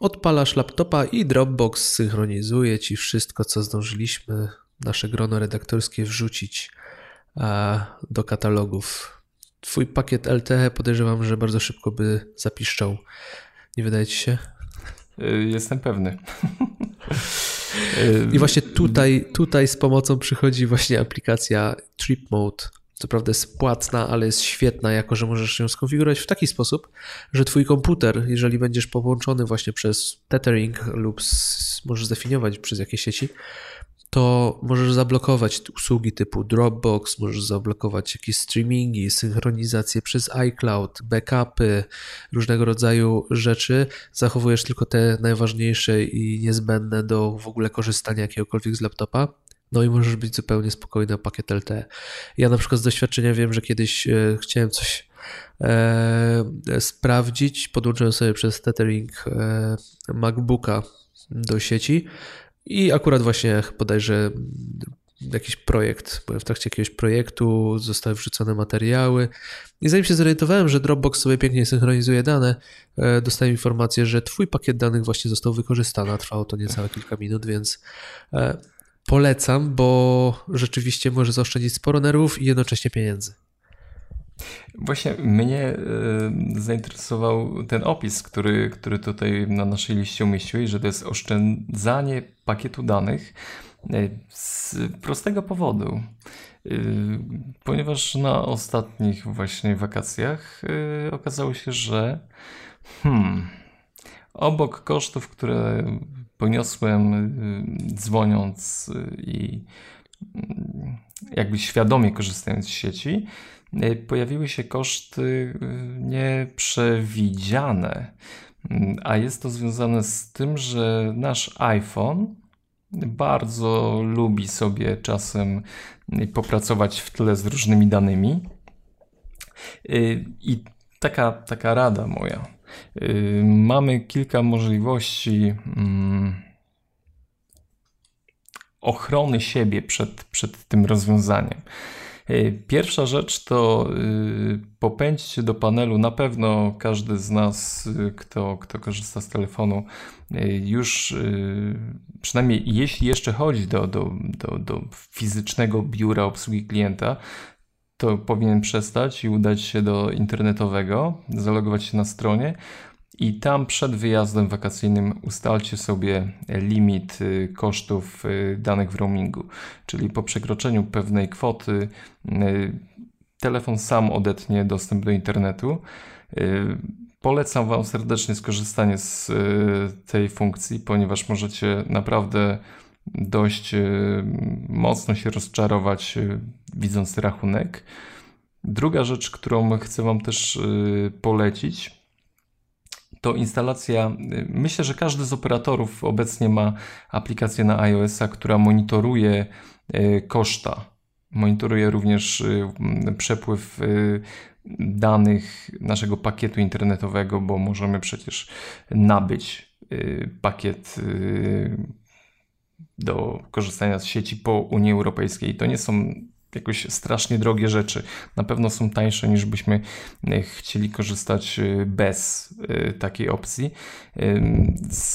odpalasz laptopa i Dropbox synchronizuje ci wszystko, co zdążyliśmy, nasze grono redaktorskie wrzucić do katalogów. Twój pakiet LTE podejrzewam, że bardzo szybko by zapiszczał. Nie wydaje ci się? Y, jestem pewny. I właśnie tutaj, tutaj z pomocą przychodzi właśnie aplikacja Trip Mode. Co prawda jest płatna, ale jest świetna, jako że możesz ją skonfigurować w taki sposób, że twój komputer, jeżeli będziesz połączony właśnie przez tethering lub możesz zdefiniować przez jakieś sieci, to możesz zablokować usługi typu Dropbox, możesz zablokować jakieś streamingi, synchronizację przez iCloud, backupy, różnego rodzaju rzeczy. Zachowujesz tylko te najważniejsze i niezbędne do w ogóle korzystania jakiegokolwiek z laptopa. No i możesz być zupełnie spokojny o pakiet LTE. Ja na przykład z doświadczenia wiem, że kiedyś e, chciałem coś e, sprawdzić, podłączyłem sobie przez tethering e, MacBooka do sieci i akurat właśnie bodajże jakiś projekt, byłem w trakcie jakiegoś projektu, zostały wrzucone materiały i zanim się zorientowałem, że Dropbox sobie pięknie synchronizuje dane, e, dostałem informację, że twój pakiet danych właśnie został wykorzystany, trwało to niecałe kilka minut, więc e, polecam, bo rzeczywiście może zaoszczędzić sporo nerwów i jednocześnie pieniędzy. Właśnie mnie y, zainteresował ten opis, który, który tutaj na naszej liście umieściłeś, że to jest oszczędzanie pakietu danych y, z prostego powodu. Y, ponieważ na ostatnich właśnie wakacjach okazało się, że hmm, obok kosztów, które poniosłem dzwoniąc i jakby świadomie korzystając z sieci, E, pojawiły się koszty e, nieprzewidziane. Mm, a jest to związane z tym, że nasz iPhone bardzo lubi sobie czasem popracować w tle z różnymi danymi. I taka, taka rada moja. Mamy kilka możliwości mm, ochrony siebie przed, przed tym rozwiązaniem. E, pierwsza rzecz to y, popędźcie do panelu. Na pewno każdy z nas, y, kto, kto korzysta z telefonu, y, już przynajmniej jeśli jeszcze chodzi do, do, do, do fizycznego biura obsługi klienta, to powinien przestać i udać się do internetowego, zalogować się na stronie i tam przed wyjazdem wakacyjnym ustalcie sobie limit y, kosztów y, danych w roamingu, czyli po przekroczeniu pewnej kwoty y, telefon sam odetnie dostęp do internetu. Polecam Wam serdecznie skorzystanie z tej funkcji, ponieważ możecie naprawdę dość mocno się rozczarować widząc rachunek. Druga rzecz, którą chcę Wam też polecić, to instalacja. Y, myślę, że każdy z operatorów obecnie ma aplikację na iOS-a, która monitoruje y, koszta. Monitoruje również y, przepływ danych naszego pakietu internetowego, bo możemy przecież nabyć pakiet do korzystania z sieci po Unii Europejskiej. To nie są jakoś strasznie drogie rzeczy. Na pewno są tańsze niż byśmy e, chcieli korzystać e, bez e, takiej opcji.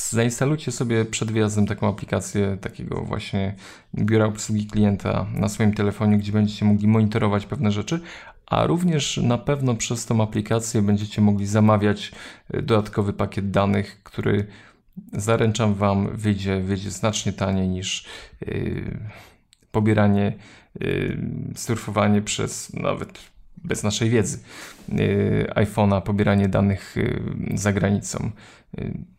Zainstalujcie sobie przed wyjazdem taką aplikację takiego właśnie biura obsługi klienta na swoim telefonie, gdzie będziecie mogli monitorować pewne rzeczy, a również na pewno przez tą aplikację będziecie mogli zamawiać dodatkowy pakiet danych, który zaręczam Wam wyjdzie, wyjdzie znacznie taniej niż yy, pobieranie surfowanie przez nawet bez naszej wiedzy y, iPhone'a, pobieranie danych y, za granicą.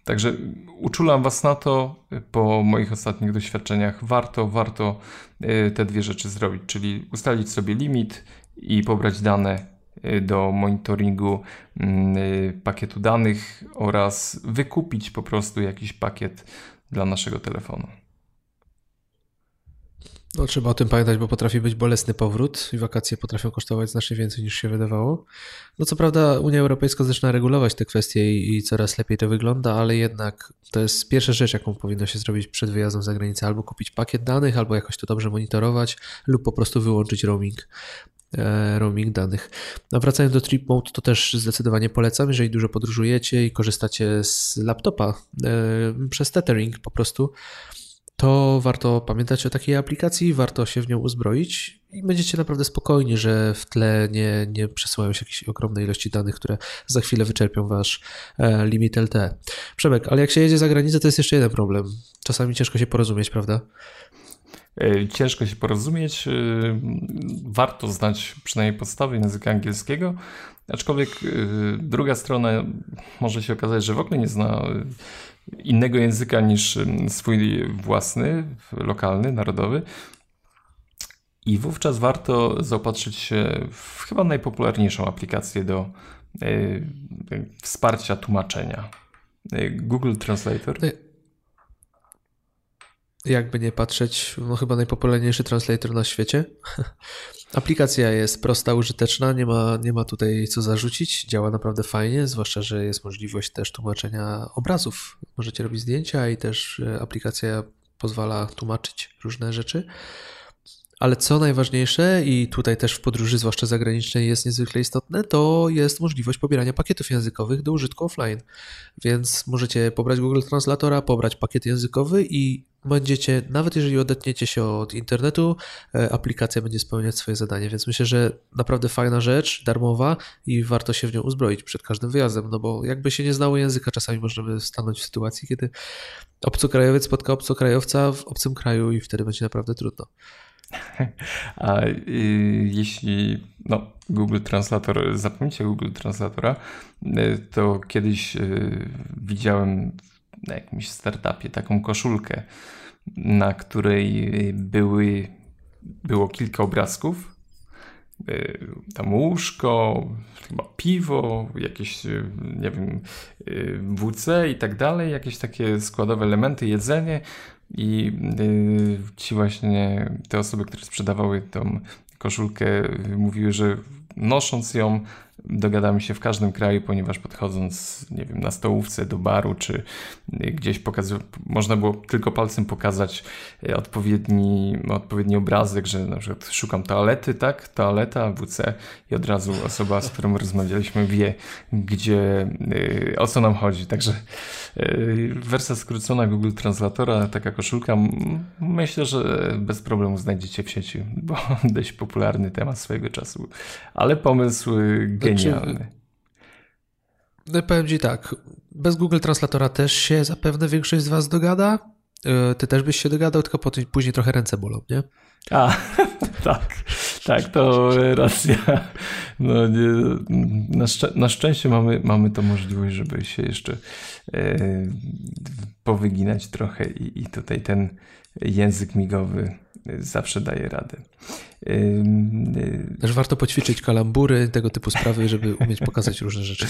Także uczulam Was na to po moich ostatnich doświadczeniach. Warto, warto te dwie rzeczy zrobić, czyli ustalić sobie limit i pobrać dane do monitoringu pakietu danych oraz wykupić po prostu jakiś pakiet dla naszego telefonu. No, trzeba o tym pamiętać, bo potrafi być bolesny powrót i wakacje potrafią kosztować znacznie więcej niż się wydawało. No co prawda Unia Europejska zaczyna regulować te kwestie i, i, coraz lepiej to wygląda, ale jednak to jest pierwsza rzecz, jaką powinno się zrobić przed wyjazdem za granicę. Albo kupić pakiet danych, albo jakoś to dobrze monitorować, lub po prostu wyłączyć roaming e, roaming danych. A wracając do Trip Mode, to też zdecydowanie polecam, jeżeli dużo podróżujecie i korzystacie z laptopa e, przez tethering po prostu, to warto pamiętać o takiej aplikacji, warto się w nią uzbroić i będziecie naprawdę spokojni, że w tle nie, nie przesyłają się jakieś ogromne ilości danych, które za chwilę wyczerpią wasz e, limit LTE. Przemek, ale jak się jedzie za granicę, to jest jeszcze jeden problem. Czasami ciężko się porozumieć, prawda? E, ciężko się porozumieć. E, warto znać przynajmniej podstawy języka angielskiego, aczkolwiek druga strona może się okazać, że w ogóle nie zna innego języka niż swój własny, lokalny, narodowy. I wówczas warto zaopatrzyć się w chyba najpopularniejszą aplikację do y, wsparcia tłumaczenia. E, Google Translator. Jakby nie patrzeć, no chyba najpopularniejszy translator na świecie. Aplikacja jest prosta, użyteczna, nie ma, nie ma tutaj co zarzucić, działa naprawdę fajnie, zwłaszcza, że jest możliwość też tłumaczenia obrazów. Możecie robić zdjęcia i też e, aplikacja pozwala tłumaczyć różne rzeczy. Ale co najważniejsze, i tutaj też w podróży, zwłaszcza zagranicznej, jest niezwykle istotne, to jest możliwość pobierania pakietów językowych do użytku offline. Więc możecie pobrać Google Translatora, pobrać pakiet językowy i będziecie, nawet jeżeli odetniecie się od internetu, e, aplikacja będzie spełniać swoje zadanie. Więc myślę, że naprawdę fajna rzecz, darmowa i warto się w nią uzbroić przed każdym wyjazdem, no bo jakby się nie znało języka, czasami możemy stanąć w sytuacji, kiedy obcokrajowiec spotka obcokrajowca w obcym kraju i wtedy będzie naprawdę trudno. A y, jeśli no, Google Translator, zapomnijcie Google Translatora, y, to kiedyś y, widziałem na jakimś startupie taką koszulkę, na której były, było kilka obrazków. Tam łóżko, chyba piwo, jakieś, nie wiem, WC i tak dalej, jakieś takie składowe elementy, jedzenie. I ci właśnie, te osoby, które sprzedawały tą koszulkę, mówiły, że nosząc ją dogadamy się w każdym kraju, ponieważ podchodząc, nie wiem, na stołówce do baru, czy gdzieś pokazuje, można było tylko palcem pokazać e, odpowiedni, odpowiedni obrazek, że na przykład szukam toalety, tak, toaleta, WC i od razu osoba, z którą rozmawialiśmy wie, gdzie, e, o co nam chodzi. Także e, wersja skrócona Google Translatora, taka koszulka, myślę, że bez problemu znajdziecie w sieci, bo dość popularny temat swojego czasu, ale pomysł genialny. No powiem Ci tak, bez Google Translatora też się zapewne większość z Was dogada. E, ty też byś się dogadał, tylko później trochę ręce bolą, nie? A, tak, tak, to racja. No, nie, na, szczę na, szczęście mamy, mamy to możliwość, żeby się jeszcze e, powyginać trochę i, i tutaj ten język migowy zawsze daje radę. Też warto poćwiczyć kalambury, tego typu sprawy, żeby umieć pokazać różne rzeczy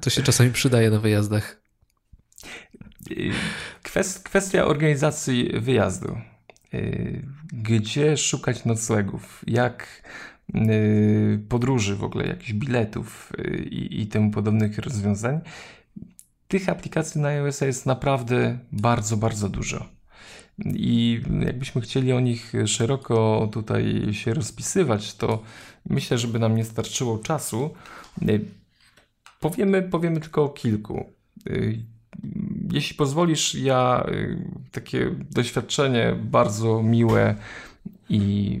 To się czasami przydaje na wyjazdach. Kwestia organizacji wyjazdu. Y, gdzie szukać noclegów? Jak y, podróży w ogóle, jakichś biletów y, i, i temu podobnych rozwiązań? tych aplikacji na iOS jest naprawdę bardzo, bardzo dużo. I jakbyśmy chcieli o nich szeroko tutaj się rozpisywać, to myślę, żeby nam nie starczyło czasu. Powiemy, powiemy tylko o kilku. Jeśli pozwolisz, ja takie doświadczenie bardzo miłe i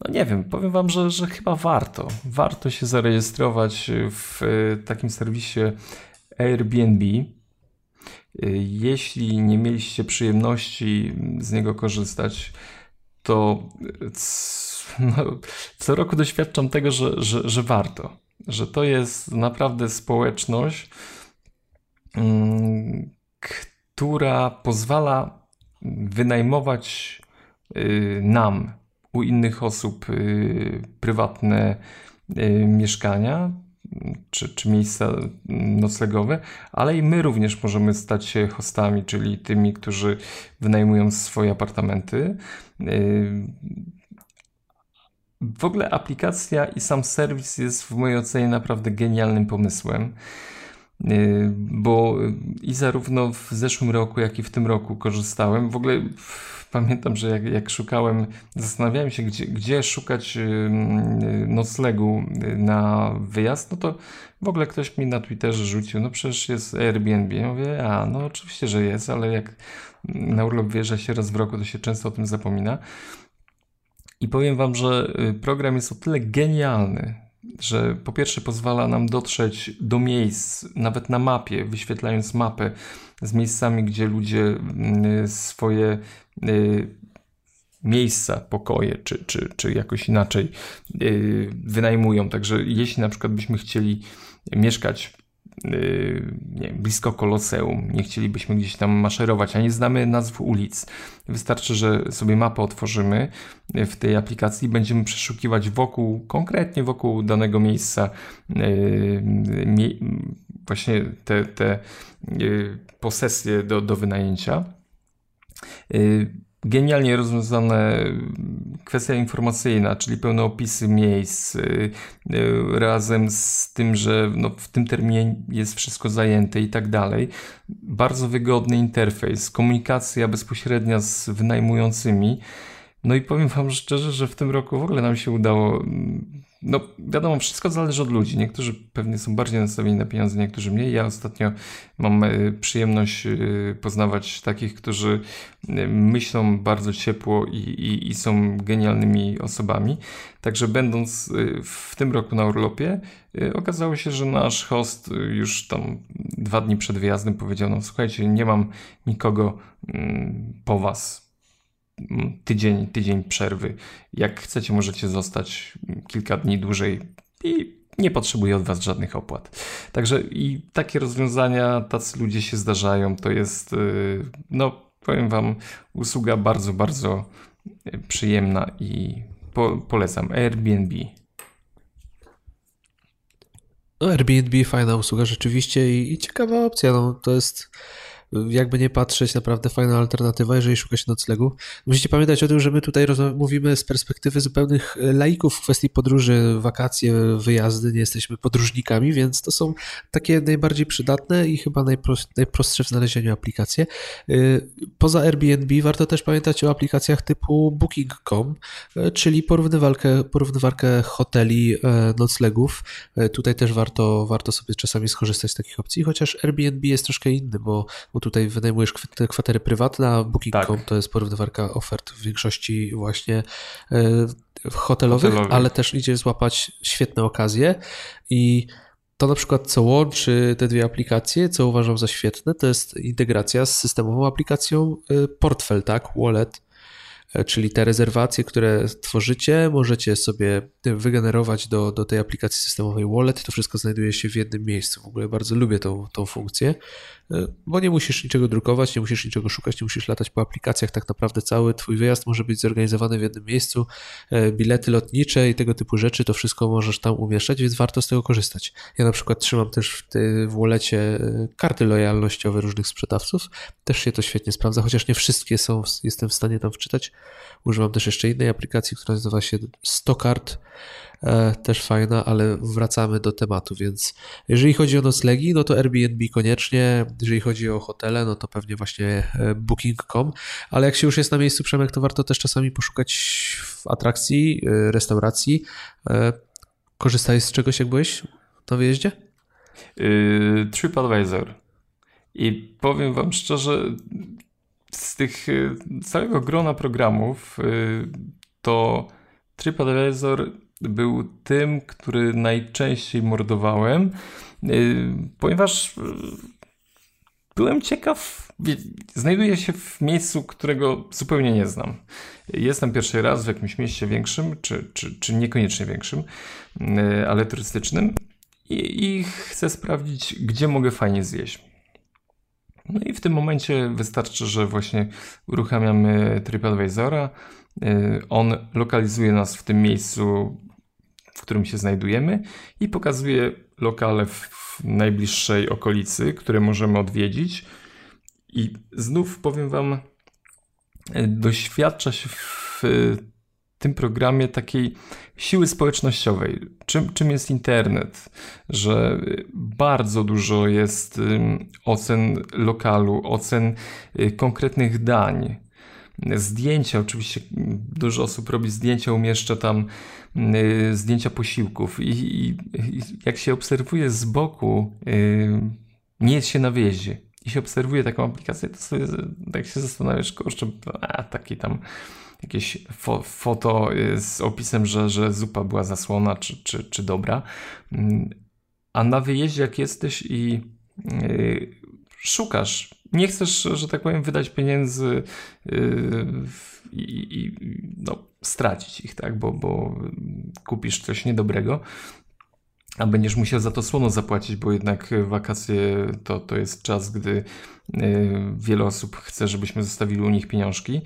no nie wiem, powiem wam, że, że chyba warto. Warto się zarejestrować w takim serwisie Airbnb. Jeśli nie mieliście przyjemności z niego korzystać, to no, co roku doświadczam tego, że, że, że warto. Że to jest naprawdę społeczność, mm, która pozwala wynajmować y, nam u innych osób y, prywatne y, mieszkania czy, czy miejsca noclegowe, ale i my również możemy stać się hostami, czyli tymi, którzy wynajmują swoje apartamenty. Y, w ogóle aplikacja i sam serwis jest w mojej ocenie naprawdę genialnym pomysłem, bo i zarówno w zeszłym roku, jak i w tym roku korzystałem. W ogóle pamiętam, że jak, jak szukałem, zastanawiałem się, gdzie, gdzie szukać noclegu y, na wyjazd, no to w ogóle ktoś mi na Twitterze rzucił, no przecież jest Airbnb. Ja mówię, a no oczywiście, że jest, ale jak na urlop wyjeżdża się raz w roku, to się często o tym zapomina. I powiem wam, że y, program jest o tyle genialny, że po pierwsze pozwala nam dotrzeć do miejsc, nawet na mapie, wyświetlając mapę z miejscami, gdzie ludzie y, swoje Y, miejsca, pokoje, czy, czy, czy jakoś inaczej y, wynajmują. Także jeśli na przykład byśmy chcieli mieszkać nie, blisko koloseum, nie chcielibyśmy gdzieś tam maszerować, a nie znamy nazw ulic. Wystarczy, że sobie mapę otworzymy w tej aplikacji i będziemy przeszukiwać wokół, konkretnie wokół danego miejsca właśnie te, te posesje do, do wynajęcia. Genialnie rozwiązane kwestia informacyjna, czyli pełne opisy miejsc, y, y, razem z tym, że no w tym terminie jest wszystko zajęte i tak dalej. Bardzo wygodny interfejs, komunikacja bezpośrednia z wynajmującymi. No i powiem Wam szczerze, że w tym roku w ogóle nam się udało mm, no, wiadomo, wszystko zależy od ludzi. Niektórzy pewnie są bardziej nastawieni na pieniądze, niektórzy mniej. Ja ostatnio mam e, przyjemność e, poznawać takich, którzy e, myślą bardzo ciepło i, i, i są genialnymi osobami. Także będąc w tym roku na urlopie, okazało się, że nasz host już tam dwa dni przed wyjazdem powiedział: No, słuchajcie, nie mam nikogo mm, po was tydzień, tydzień przerwy. Jak chcecie, możecie zostać kilka dni dłużej i nie potrzebuję od Was żadnych opłat. Także i takie rozwiązania, tacy ludzie się zdarzają. To jest, y, no powiem Wam, usługa bardzo, bardzo przyjemna i po, polecam. Airbnb. No, Airbnb fajna usługa rzeczywiście i, i ciekawa opcja. No, to jest jakby nie patrzeć, naprawdę fajna alternatywa, jeżeli szuka się noclegu. Musicie pamiętać o tym, że my tutaj mówimy z perspektywy zupełnych e, laików w kwestii podróży, wakacje, wyjazdy, nie jesteśmy podróżnikami, więc to są takie najbardziej przydatne i chyba najprostsze w znalezieniu aplikacje. E, poza Airbnb warto też pamiętać o aplikacjach typu Booking.com, e, czyli porównywarkę, porównywarkę hoteli, noclegów. Tutaj też warto, warto sobie czasami skorzystać z takich opcji, chociaż Airbnb jest troszkę inny, bo, bo tutaj wynajmujesz kwatery prywatne, a Booking.com tak. to jest porównywarka ofert w większości właśnie e, hotelowych, hotelowych, ale też idzie złapać świetne okazje i to na przykład, co łączy te dwie aplikacje, co uważam za świetne, to jest integracja z systemową aplikacją e, Portfel, tak, Wallet, E, czyli te rezerwacje, które tworzycie, możecie sobie wygenerować do, do tej aplikacji systemowej Wallet. To wszystko znajduje się w jednym miejscu. W ogóle bardzo lubię tą, tą funkcję, bo nie musisz niczego drukować, nie musisz niczego szukać, nie musisz latać po aplikacjach. Tak naprawdę cały Twój wyjazd może być zorganizowany w jednym miejscu. E, bilety lotnicze i tego typu rzeczy, to wszystko możesz tam umieszczać, więc warto z tego korzystać. Ja na przykład trzymam też w, tej, w Wallecie karty lojalnościowe różnych sprzedawców. Też się to świetnie sprawdza, chociaż nie wszystkie są, jestem w stanie tam wczytać Używam też jeszcze innej aplikacji, która nazywa się Stockart. E, też fajna, ale wracamy do tematu, więc jeżeli chodzi o noclegi, no to Airbnb koniecznie, jeżeli chodzi o hotele, no to pewnie właśnie e, booking.com, ale jak się już jest na miejscu Przemek, to warto też czasami poszukać atrakcji, e, restauracji. Korzystałeś z czegoś, jak byłeś na wyjeździe? TripAdvisor. I powiem wam szczerze, z tych całego grona programów, to TripAdvisor był tym, który najczęściej mordowałem, y, ponieważ y, byłem ciekaw, znajduję się w miejscu, którego zupełnie nie znam. Jestem pierwszy raz w jakimś mieście większym, czy, czy, czy niekoniecznie większym, y, ale turystycznym i, i chcę sprawdzić, gdzie mogę fajnie zjeść. No i w tym momencie wystarczy, że właśnie uruchamiamy TripAdvisora. On lokalizuje nas w tym miejscu w którym się znajdujemy i pokazuje lokale w najbliższej okolicy, które możemy odwiedzić. I znów powiem Wam, doświadcza się w tym programie takiej siły społecznościowej. Czym, czym jest internet? Że bardzo dużo jest ocen lokalu, ocen y, konkretnych dań. Zdjęcia, oczywiście dużo osób robi zdjęcia, umieszcza tam Y, zdjęcia posiłków i, i, i jak się obserwuje z boku, y, nie jest się na wyjeździe i się obserwuje taką aplikację, to sobie tak się zastanawiasz, kurczę, a taki tam jakieś fo foto y, z opisem, że, że zupa była zasłona czy, czy, czy dobra. Mm, a na wyjeździe jak jesteś i yy, szukasz, nie chcesz, że tak powiem, wydać pieniędzy yy, i, i no, stracić ich, tak? Bo, bo kupisz coś niedobrego, a będziesz musiał za to słono zapłacić, bo jednak wakacje to, to jest czas, gdy y, wiele osób chce, żebyśmy zostawili u nich pieniążki.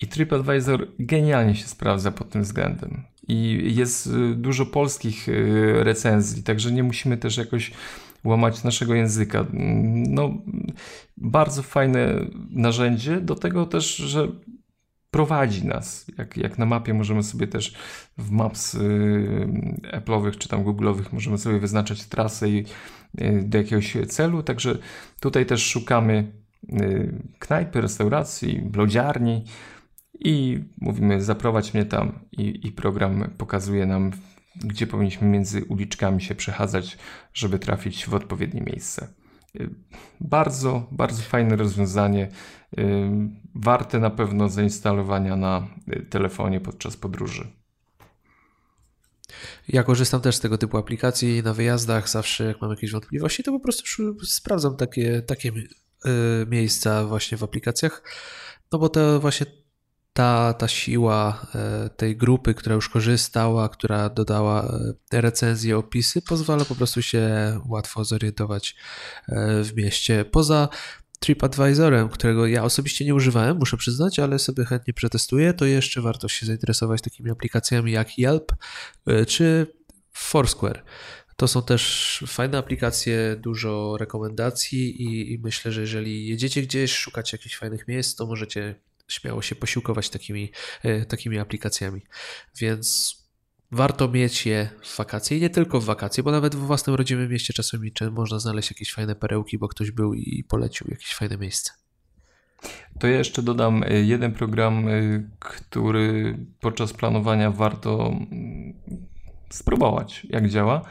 I TripAdvisor genialnie się sprawdza pod tym względem. I jest y, dużo polskich y, recenzji, także nie musimy też jakoś łamać naszego języka. No, bardzo fajne narzędzie, do tego też, że prowadzi nas. Jak, jak na mapie możemy sobie też w maps y, Apple'owych czy tam Google'owych możemy sobie wyznaczać trasę i, y, do jakiegoś celu, także tutaj też szukamy y, knajpy, restauracji, blodziarni i mówimy zaprowadź mnie tam i, i program pokazuje nam gdzie powinniśmy między uliczkami się przechadzać, żeby trafić w odpowiednie miejsce. Bardzo, bardzo fajne rozwiązanie. Warte na pewno zainstalowania na telefonie podczas podróży. Ja korzystam też z tego typu aplikacji na wyjazdach. Zawsze jak mam jakieś wątpliwości, to po prostu sprawdzam takie, takie y, miejsca właśnie w aplikacjach. No bo to właśnie ta, ta siła e, tej grupy, która już korzystała, która dodała e, recenzje, opisy, pozwala po prostu się łatwo zorientować e, w mieście. Poza TripAdvisorem, którego ja osobiście nie używałem, muszę przyznać, ale sobie chętnie przetestuję, to jeszcze warto się zainteresować takimi aplikacjami jak Yelp czy Foursquare. To są też fajne aplikacje, dużo rekomendacji i, i, myślę, że jeżeli jedziecie gdzieś, szukacie jakichś fajnych miejsc, to możecie śmiało się posiłkować takimi, e, takimi aplikacjami. Więc warto mieć je w wakacje i nie tylko w wakacje, bo nawet w własnym rodzimym mieście czasami można znaleźć jakieś fajne perełki, bo ktoś był i polecił jakieś fajne miejsce. To ja jeszcze dodam e, jeden program, e, który podczas planowania warto mm, spróbować, jak działa.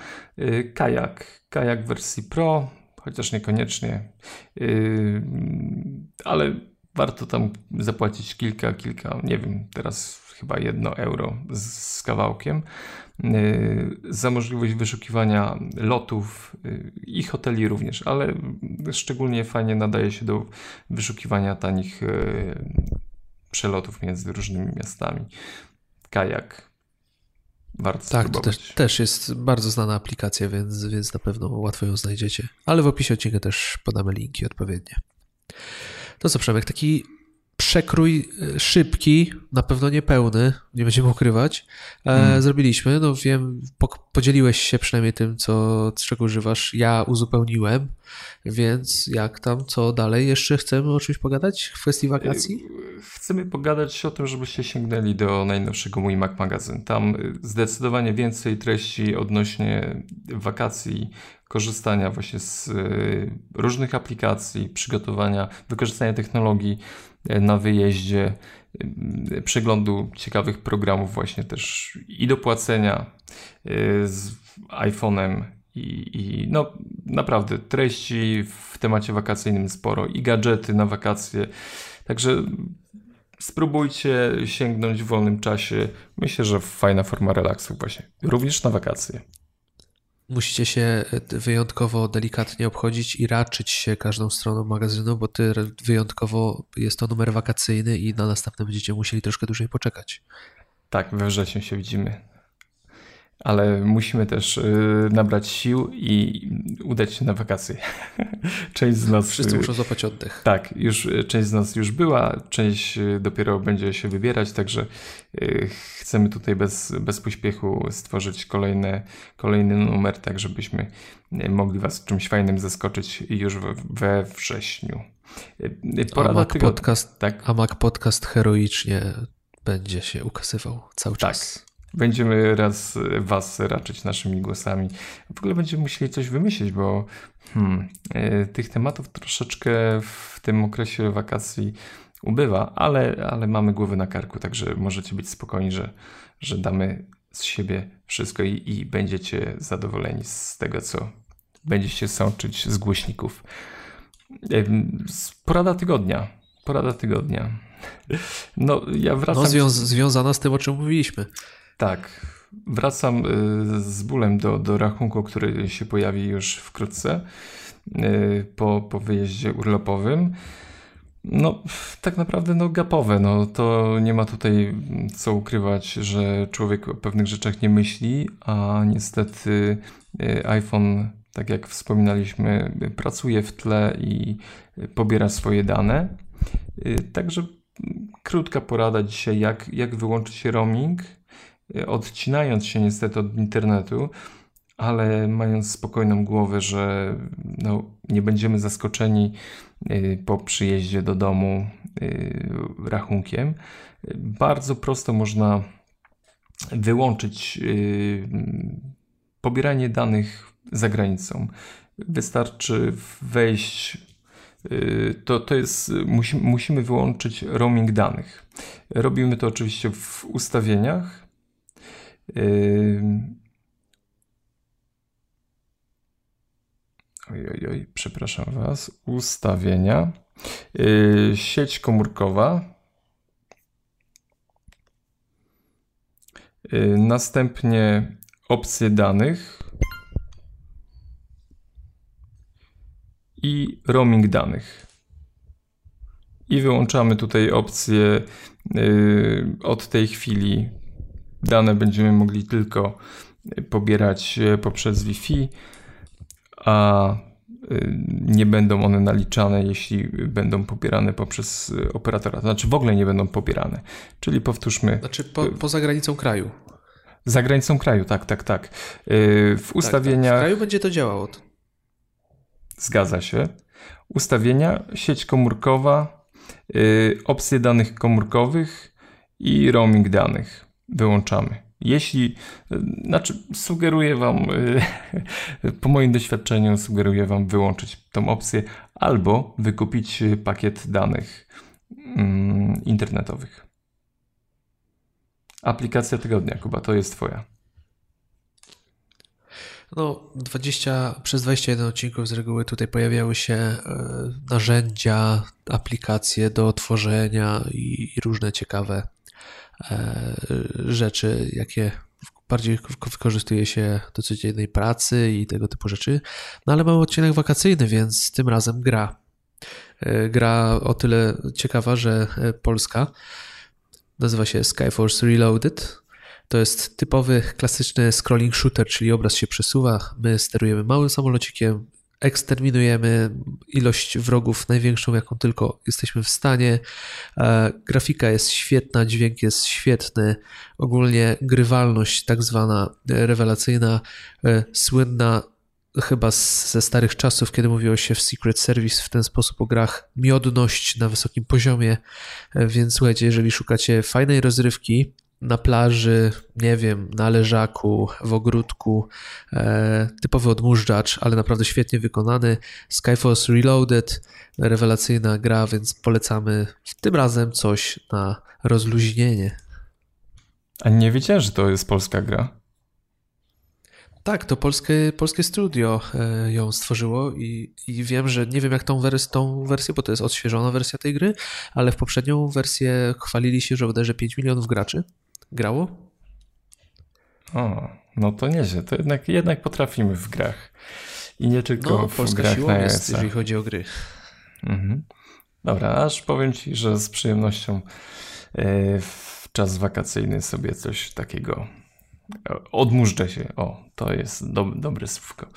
Kajak. Kajak wersji Pro, chociaż niekoniecznie, ale warto tam zapłacić kilka, kilka, nie wiem, teraz chyba jedno euro z, z kawałkiem yy, za możliwość wyszukiwania lotów yy, i hoteli również, ale szczególnie fajnie nadaje się do wyszukiwania tanich yy, przelotów między różnymi miastami. Kajak. Warto tak, to też, też, jest bardzo znana aplikacja, więc, więc na pewno łatwo ją znajdziecie. Ale w opisie odcinka też podamy linki odpowiednie. To co, Przemek, taki przekrój e, szybki, na pewno nie pełny, nie będziemy ukrywać, hmm. zrobiliśmy. No wiem, podzieliłeś się przynajmniej tym, co, czego używasz. Ja uzupełniłem, więc jak tam, co dalej? Jeszcze chcemy o czymś pogadać w kwestii wakacji? Chcemy pogadać o tym, żebyście sięgnęli do najnowszego Mój Mac Magazyn. Tam zdecydowanie więcej treści odnośnie wakacji, korzystania właśnie z różnych aplikacji, przygotowania, wykorzystania technologii E, na wyjeździe, e, przeglądu ciekawych programów właśnie też i do płacenia z iPhone'em i, i no naprawdę treści w temacie wakacyjnym sporo i gadżety na wakacje. Także spróbujcie sięgnąć w wolnym czasie. Myślę, że fajna forma relaksu właśnie, również na wakacje musicie się e, wyjątkowo delikatnie obchodzić i raczyć się każdą stroną magazynu, bo ty wyjątkowo jest to numer wakacyjny i na następne będziecie musieli troszkę dłużej poczekać. Tak, we wrześniu się widzimy ale musimy też y, nabrać sił i udać się na wakacje. część z nas. Wszyscy y, muszą złapać oddech. Tak, już y, część z nas już była, część dopiero będzie się wybierać, także chcemy tutaj bez, bez pośpiechu stworzyć kolejne, kolejny numer, tak żebyśmy mogli Was czymś fajnym zaskoczyć już we, we wrześniu. Porada a Mac, tego... podcast, tak? a Mac Podcast heroicznie będzie się ukazywał cały czas. Będziemy raz was raczyć naszymi głosami. W ogóle będziemy musieli coś wymyślić, bo hmm, e, tych tematów troszeczkę w tym okresie wakacji ubywa, ale, ale mamy głowy na karku, także możecie być spokojni, że, że damy z siebie wszystko i, i będziecie zadowoleni z tego, co będziecie sączyć z głośników. E, porada tygodnia. Porada tygodnia. No, ja wracam. No, zwią związana z tym, o czym mówiliśmy. Tak. Wracam y, z bólem do, do rachunku, który się pojawi już wkrótce y, po, po wyjeździe urlopowym. No, tak naprawdę no gapowe, no to nie ma tutaj co ukrywać, że człowiek o pewnych rzeczach nie myśli, a niestety y, iPhone, tak jak wspominaliśmy, pracuje w tle i pobiera swoje dane. Także krótka porada dzisiaj, jak, jak wyłączyć roaming odcinając się niestety od internetu, ale mając spokojną głowę, że no, nie będziemy zaskoczeni y, po przyjeździe do domu y, rachunkiem. Bardzo prosto można wyłączyć y, pobieranie danych za granicą. Wystarczy wejść to, to jest, musimy, musimy wyłączyć roaming danych. Robimy to oczywiście w ustawieniach Oj, oj, oj, przepraszam Was. Ustawienia. Yy, sieć komórkowa. Yy, następnie opcje danych. I roaming danych. I wyłączamy tutaj opcję yy, od tej chwili Dane będziemy mogli tylko pobierać e, poprzez Wi-Fi, a e, nie będą one naliczane, jeśli będą pobierane poprzez operatora. To znaczy w ogóle nie będą pobierane. Czyli powtórzmy. Znaczy po, poza granicą kraju. Za granicą kraju, tak, tak, tak. W ustawieniach. Tak, tak. W kraju będzie to działało. Zgadza się. Ustawienia, sieć komórkowa, opcje danych komórkowych i roaming danych wyłączamy. Jeśli, znaczy sugeruję Wam, po moim doświadczeniu sugeruję Wam wyłączyć tą opcję albo wykupić pakiet danych mm, internetowych. Aplikacja tygodnia, Kuba, to jest Twoja. No, 20, przez 21 odcinków z reguły tutaj pojawiały się e, narzędzia, aplikacje do tworzenia i, i różne ciekawe rzeczy, jakie bardziej wykorzystuje się do codziennej pracy i tego typu rzeczy. No ale mamy odcinek wakacyjny, więc tym razem gra. E, gra o tyle ciekawa, że e, polska nazywa się Skyforce Reloaded. To jest typowy, klasyczny scrolling shooter, czyli obraz się przesuwa, my sterujemy małym samolocikiem, eksterminujemy ilość wrogów największą, jaką tylko jesteśmy w stanie. E, grafika jest świetna, dźwięk jest świetny, ogólnie grywalność tak zwana e, rewelacyjna, e, słynna chyba ze starych czasów, kiedy mówiło się w Secret Service w ten sposób o grach, miodność na wysokim poziomie, więc słuchajcie, jeżeli szukacie fajnej rozrywki, na plaży, nie wiem, na leżaku, w ogródku. E, typowy odmurzacz, ale naprawdę świetnie wykonany. Skyforce Reloaded, rewelacyjna gra, więc polecamy tym razem coś na rozluźnienie. A nie wiedziałem, że to jest polska gra. Tak, to polskie, polskie studio e, ją stworzyło i, i wiem, że nie wiem jak tą, wers tą wersję, bo to jest odświeżona wersja tej gry, ale w poprzednią wersję chwalili się, że bodajże 5 milionów graczy grało? O, no to nieźle. To jednak, jednak potrafimy w grach. I nie tylko no, w Polska grach siłą jest, jeżeli chodzi o gry. Mhm. Dobra, aż powiem Ci, że z przyjemnością e, w czas wakacyjny sobie coś takiego e, odmurzczę się. O, to jest do, dobre słówko.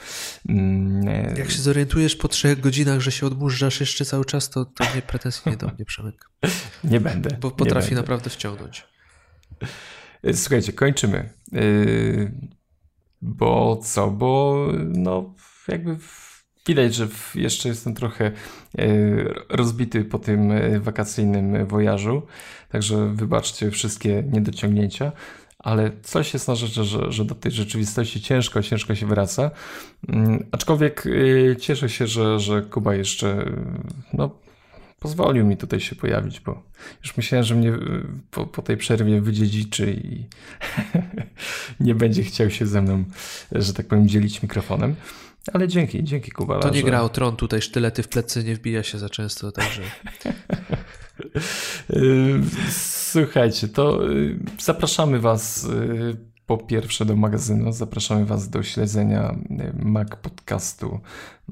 Mm, e, Jak się zorientujesz po trzech godzinach, że się odmurzasz jeszcze cały czas, to, to nie pretensje do mnie, Przemek. Nie będę. Bo potrafi naprawdę wciągnąć. Słuchajcie, kończymy. E, bo co? Bo no jakby widać, że jeszcze jestem trochę e, rozbity po tym wakacyjnym wojażu, także wybaczcie wszystkie niedociągnięcia, ale coś jest na rzeczy, że, że do tej rzeczywistości ciężko, ciężko się wraca. Mm, aczkolwiek cieszę się, że, że Kuba jeszcze no, pozwolił mi tutaj się pojawić, bo już myślałem, że mnie y, po, po tej przerwie wydziedziczy i nie będzie chciał się ze mną, że tak powiem, dzielić mikrofonem. Ale dzięki, dzięki Kuba. To nie że... gra o tron, tutaj sztylety w plecy nie wbija się za często, także... Y, słuchajcie, to y, zapraszamy Was po pierwsze do magazynu, zapraszamy Was do śledzenia Mac Podcastu.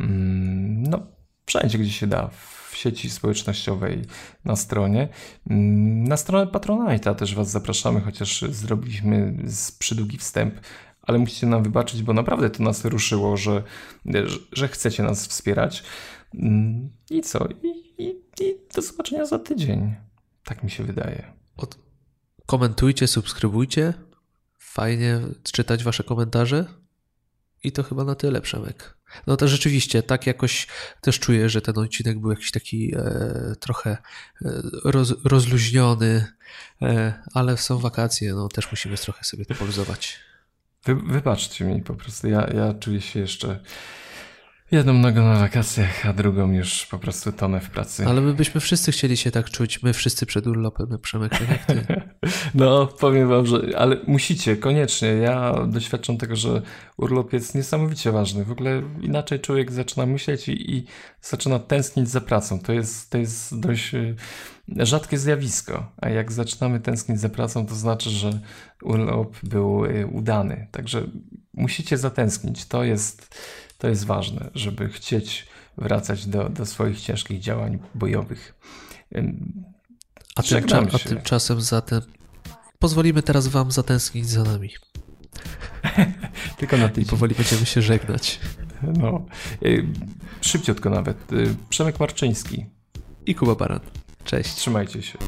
Mm, no, wszędzie, gdzie się da w sieci społecznościowej na stronie. Mm, na stronę Patronite'a też Was zapraszamy, chociaż zrobiliśmy przydługi wstęp, ale musicie nam wybaczyć, bo naprawdę to nas ruszyło, że, że, że chcecie nas wspierać. Mm, I co? I, i, I do zobaczenia za tydzień. Tak mi się wydaje. Od... Komentujcie, subskrybujcie. Fajnie czytać Wasze komentarze. I to chyba na tyle, Przemek. No to rzeczywiście, tak jakoś też czuję, że ten odcinek był jakiś taki e, trochę e, roz, rozluźniony, e, ale są wakacje, no też musimy trochę sobie to poluzować. Wy, wybaczcie mi po prostu, ja, ja czuję się jeszcze Jedną nogą na wakacjach, a drugą już po prostu tonę w pracy. Ale my byśmy wszyscy chcieli się tak czuć, my wszyscy przed urlopem, Przemek, tak jak ty. No, powiem wam, że, ale musicie, koniecznie. Ja doświadczam tego, że urlop jest niesamowicie ważny. W ogóle inaczej człowiek zaczyna myśleć i, i zaczyna tęsknić za pracą. To jest, to jest dość y, rzadkie zjawisko, a jak zaczynamy tęsknić za pracą, to znaczy, że urlop był y, udany. Także musicie zatęsknić. To jest to jest ważne, żeby chcieć wracać do, do swoich ciężkich działań bojowych. A, tymcza, a tymczasem zatem pozwolimy teraz Wam zatęsknić za nami. Tylko na tydzień. I powoli będziemy się żegnać. No. Y, szybciutko nawet. Y, Przemek Marczyński. I Kuba Baran. Cześć. Trzymajcie się.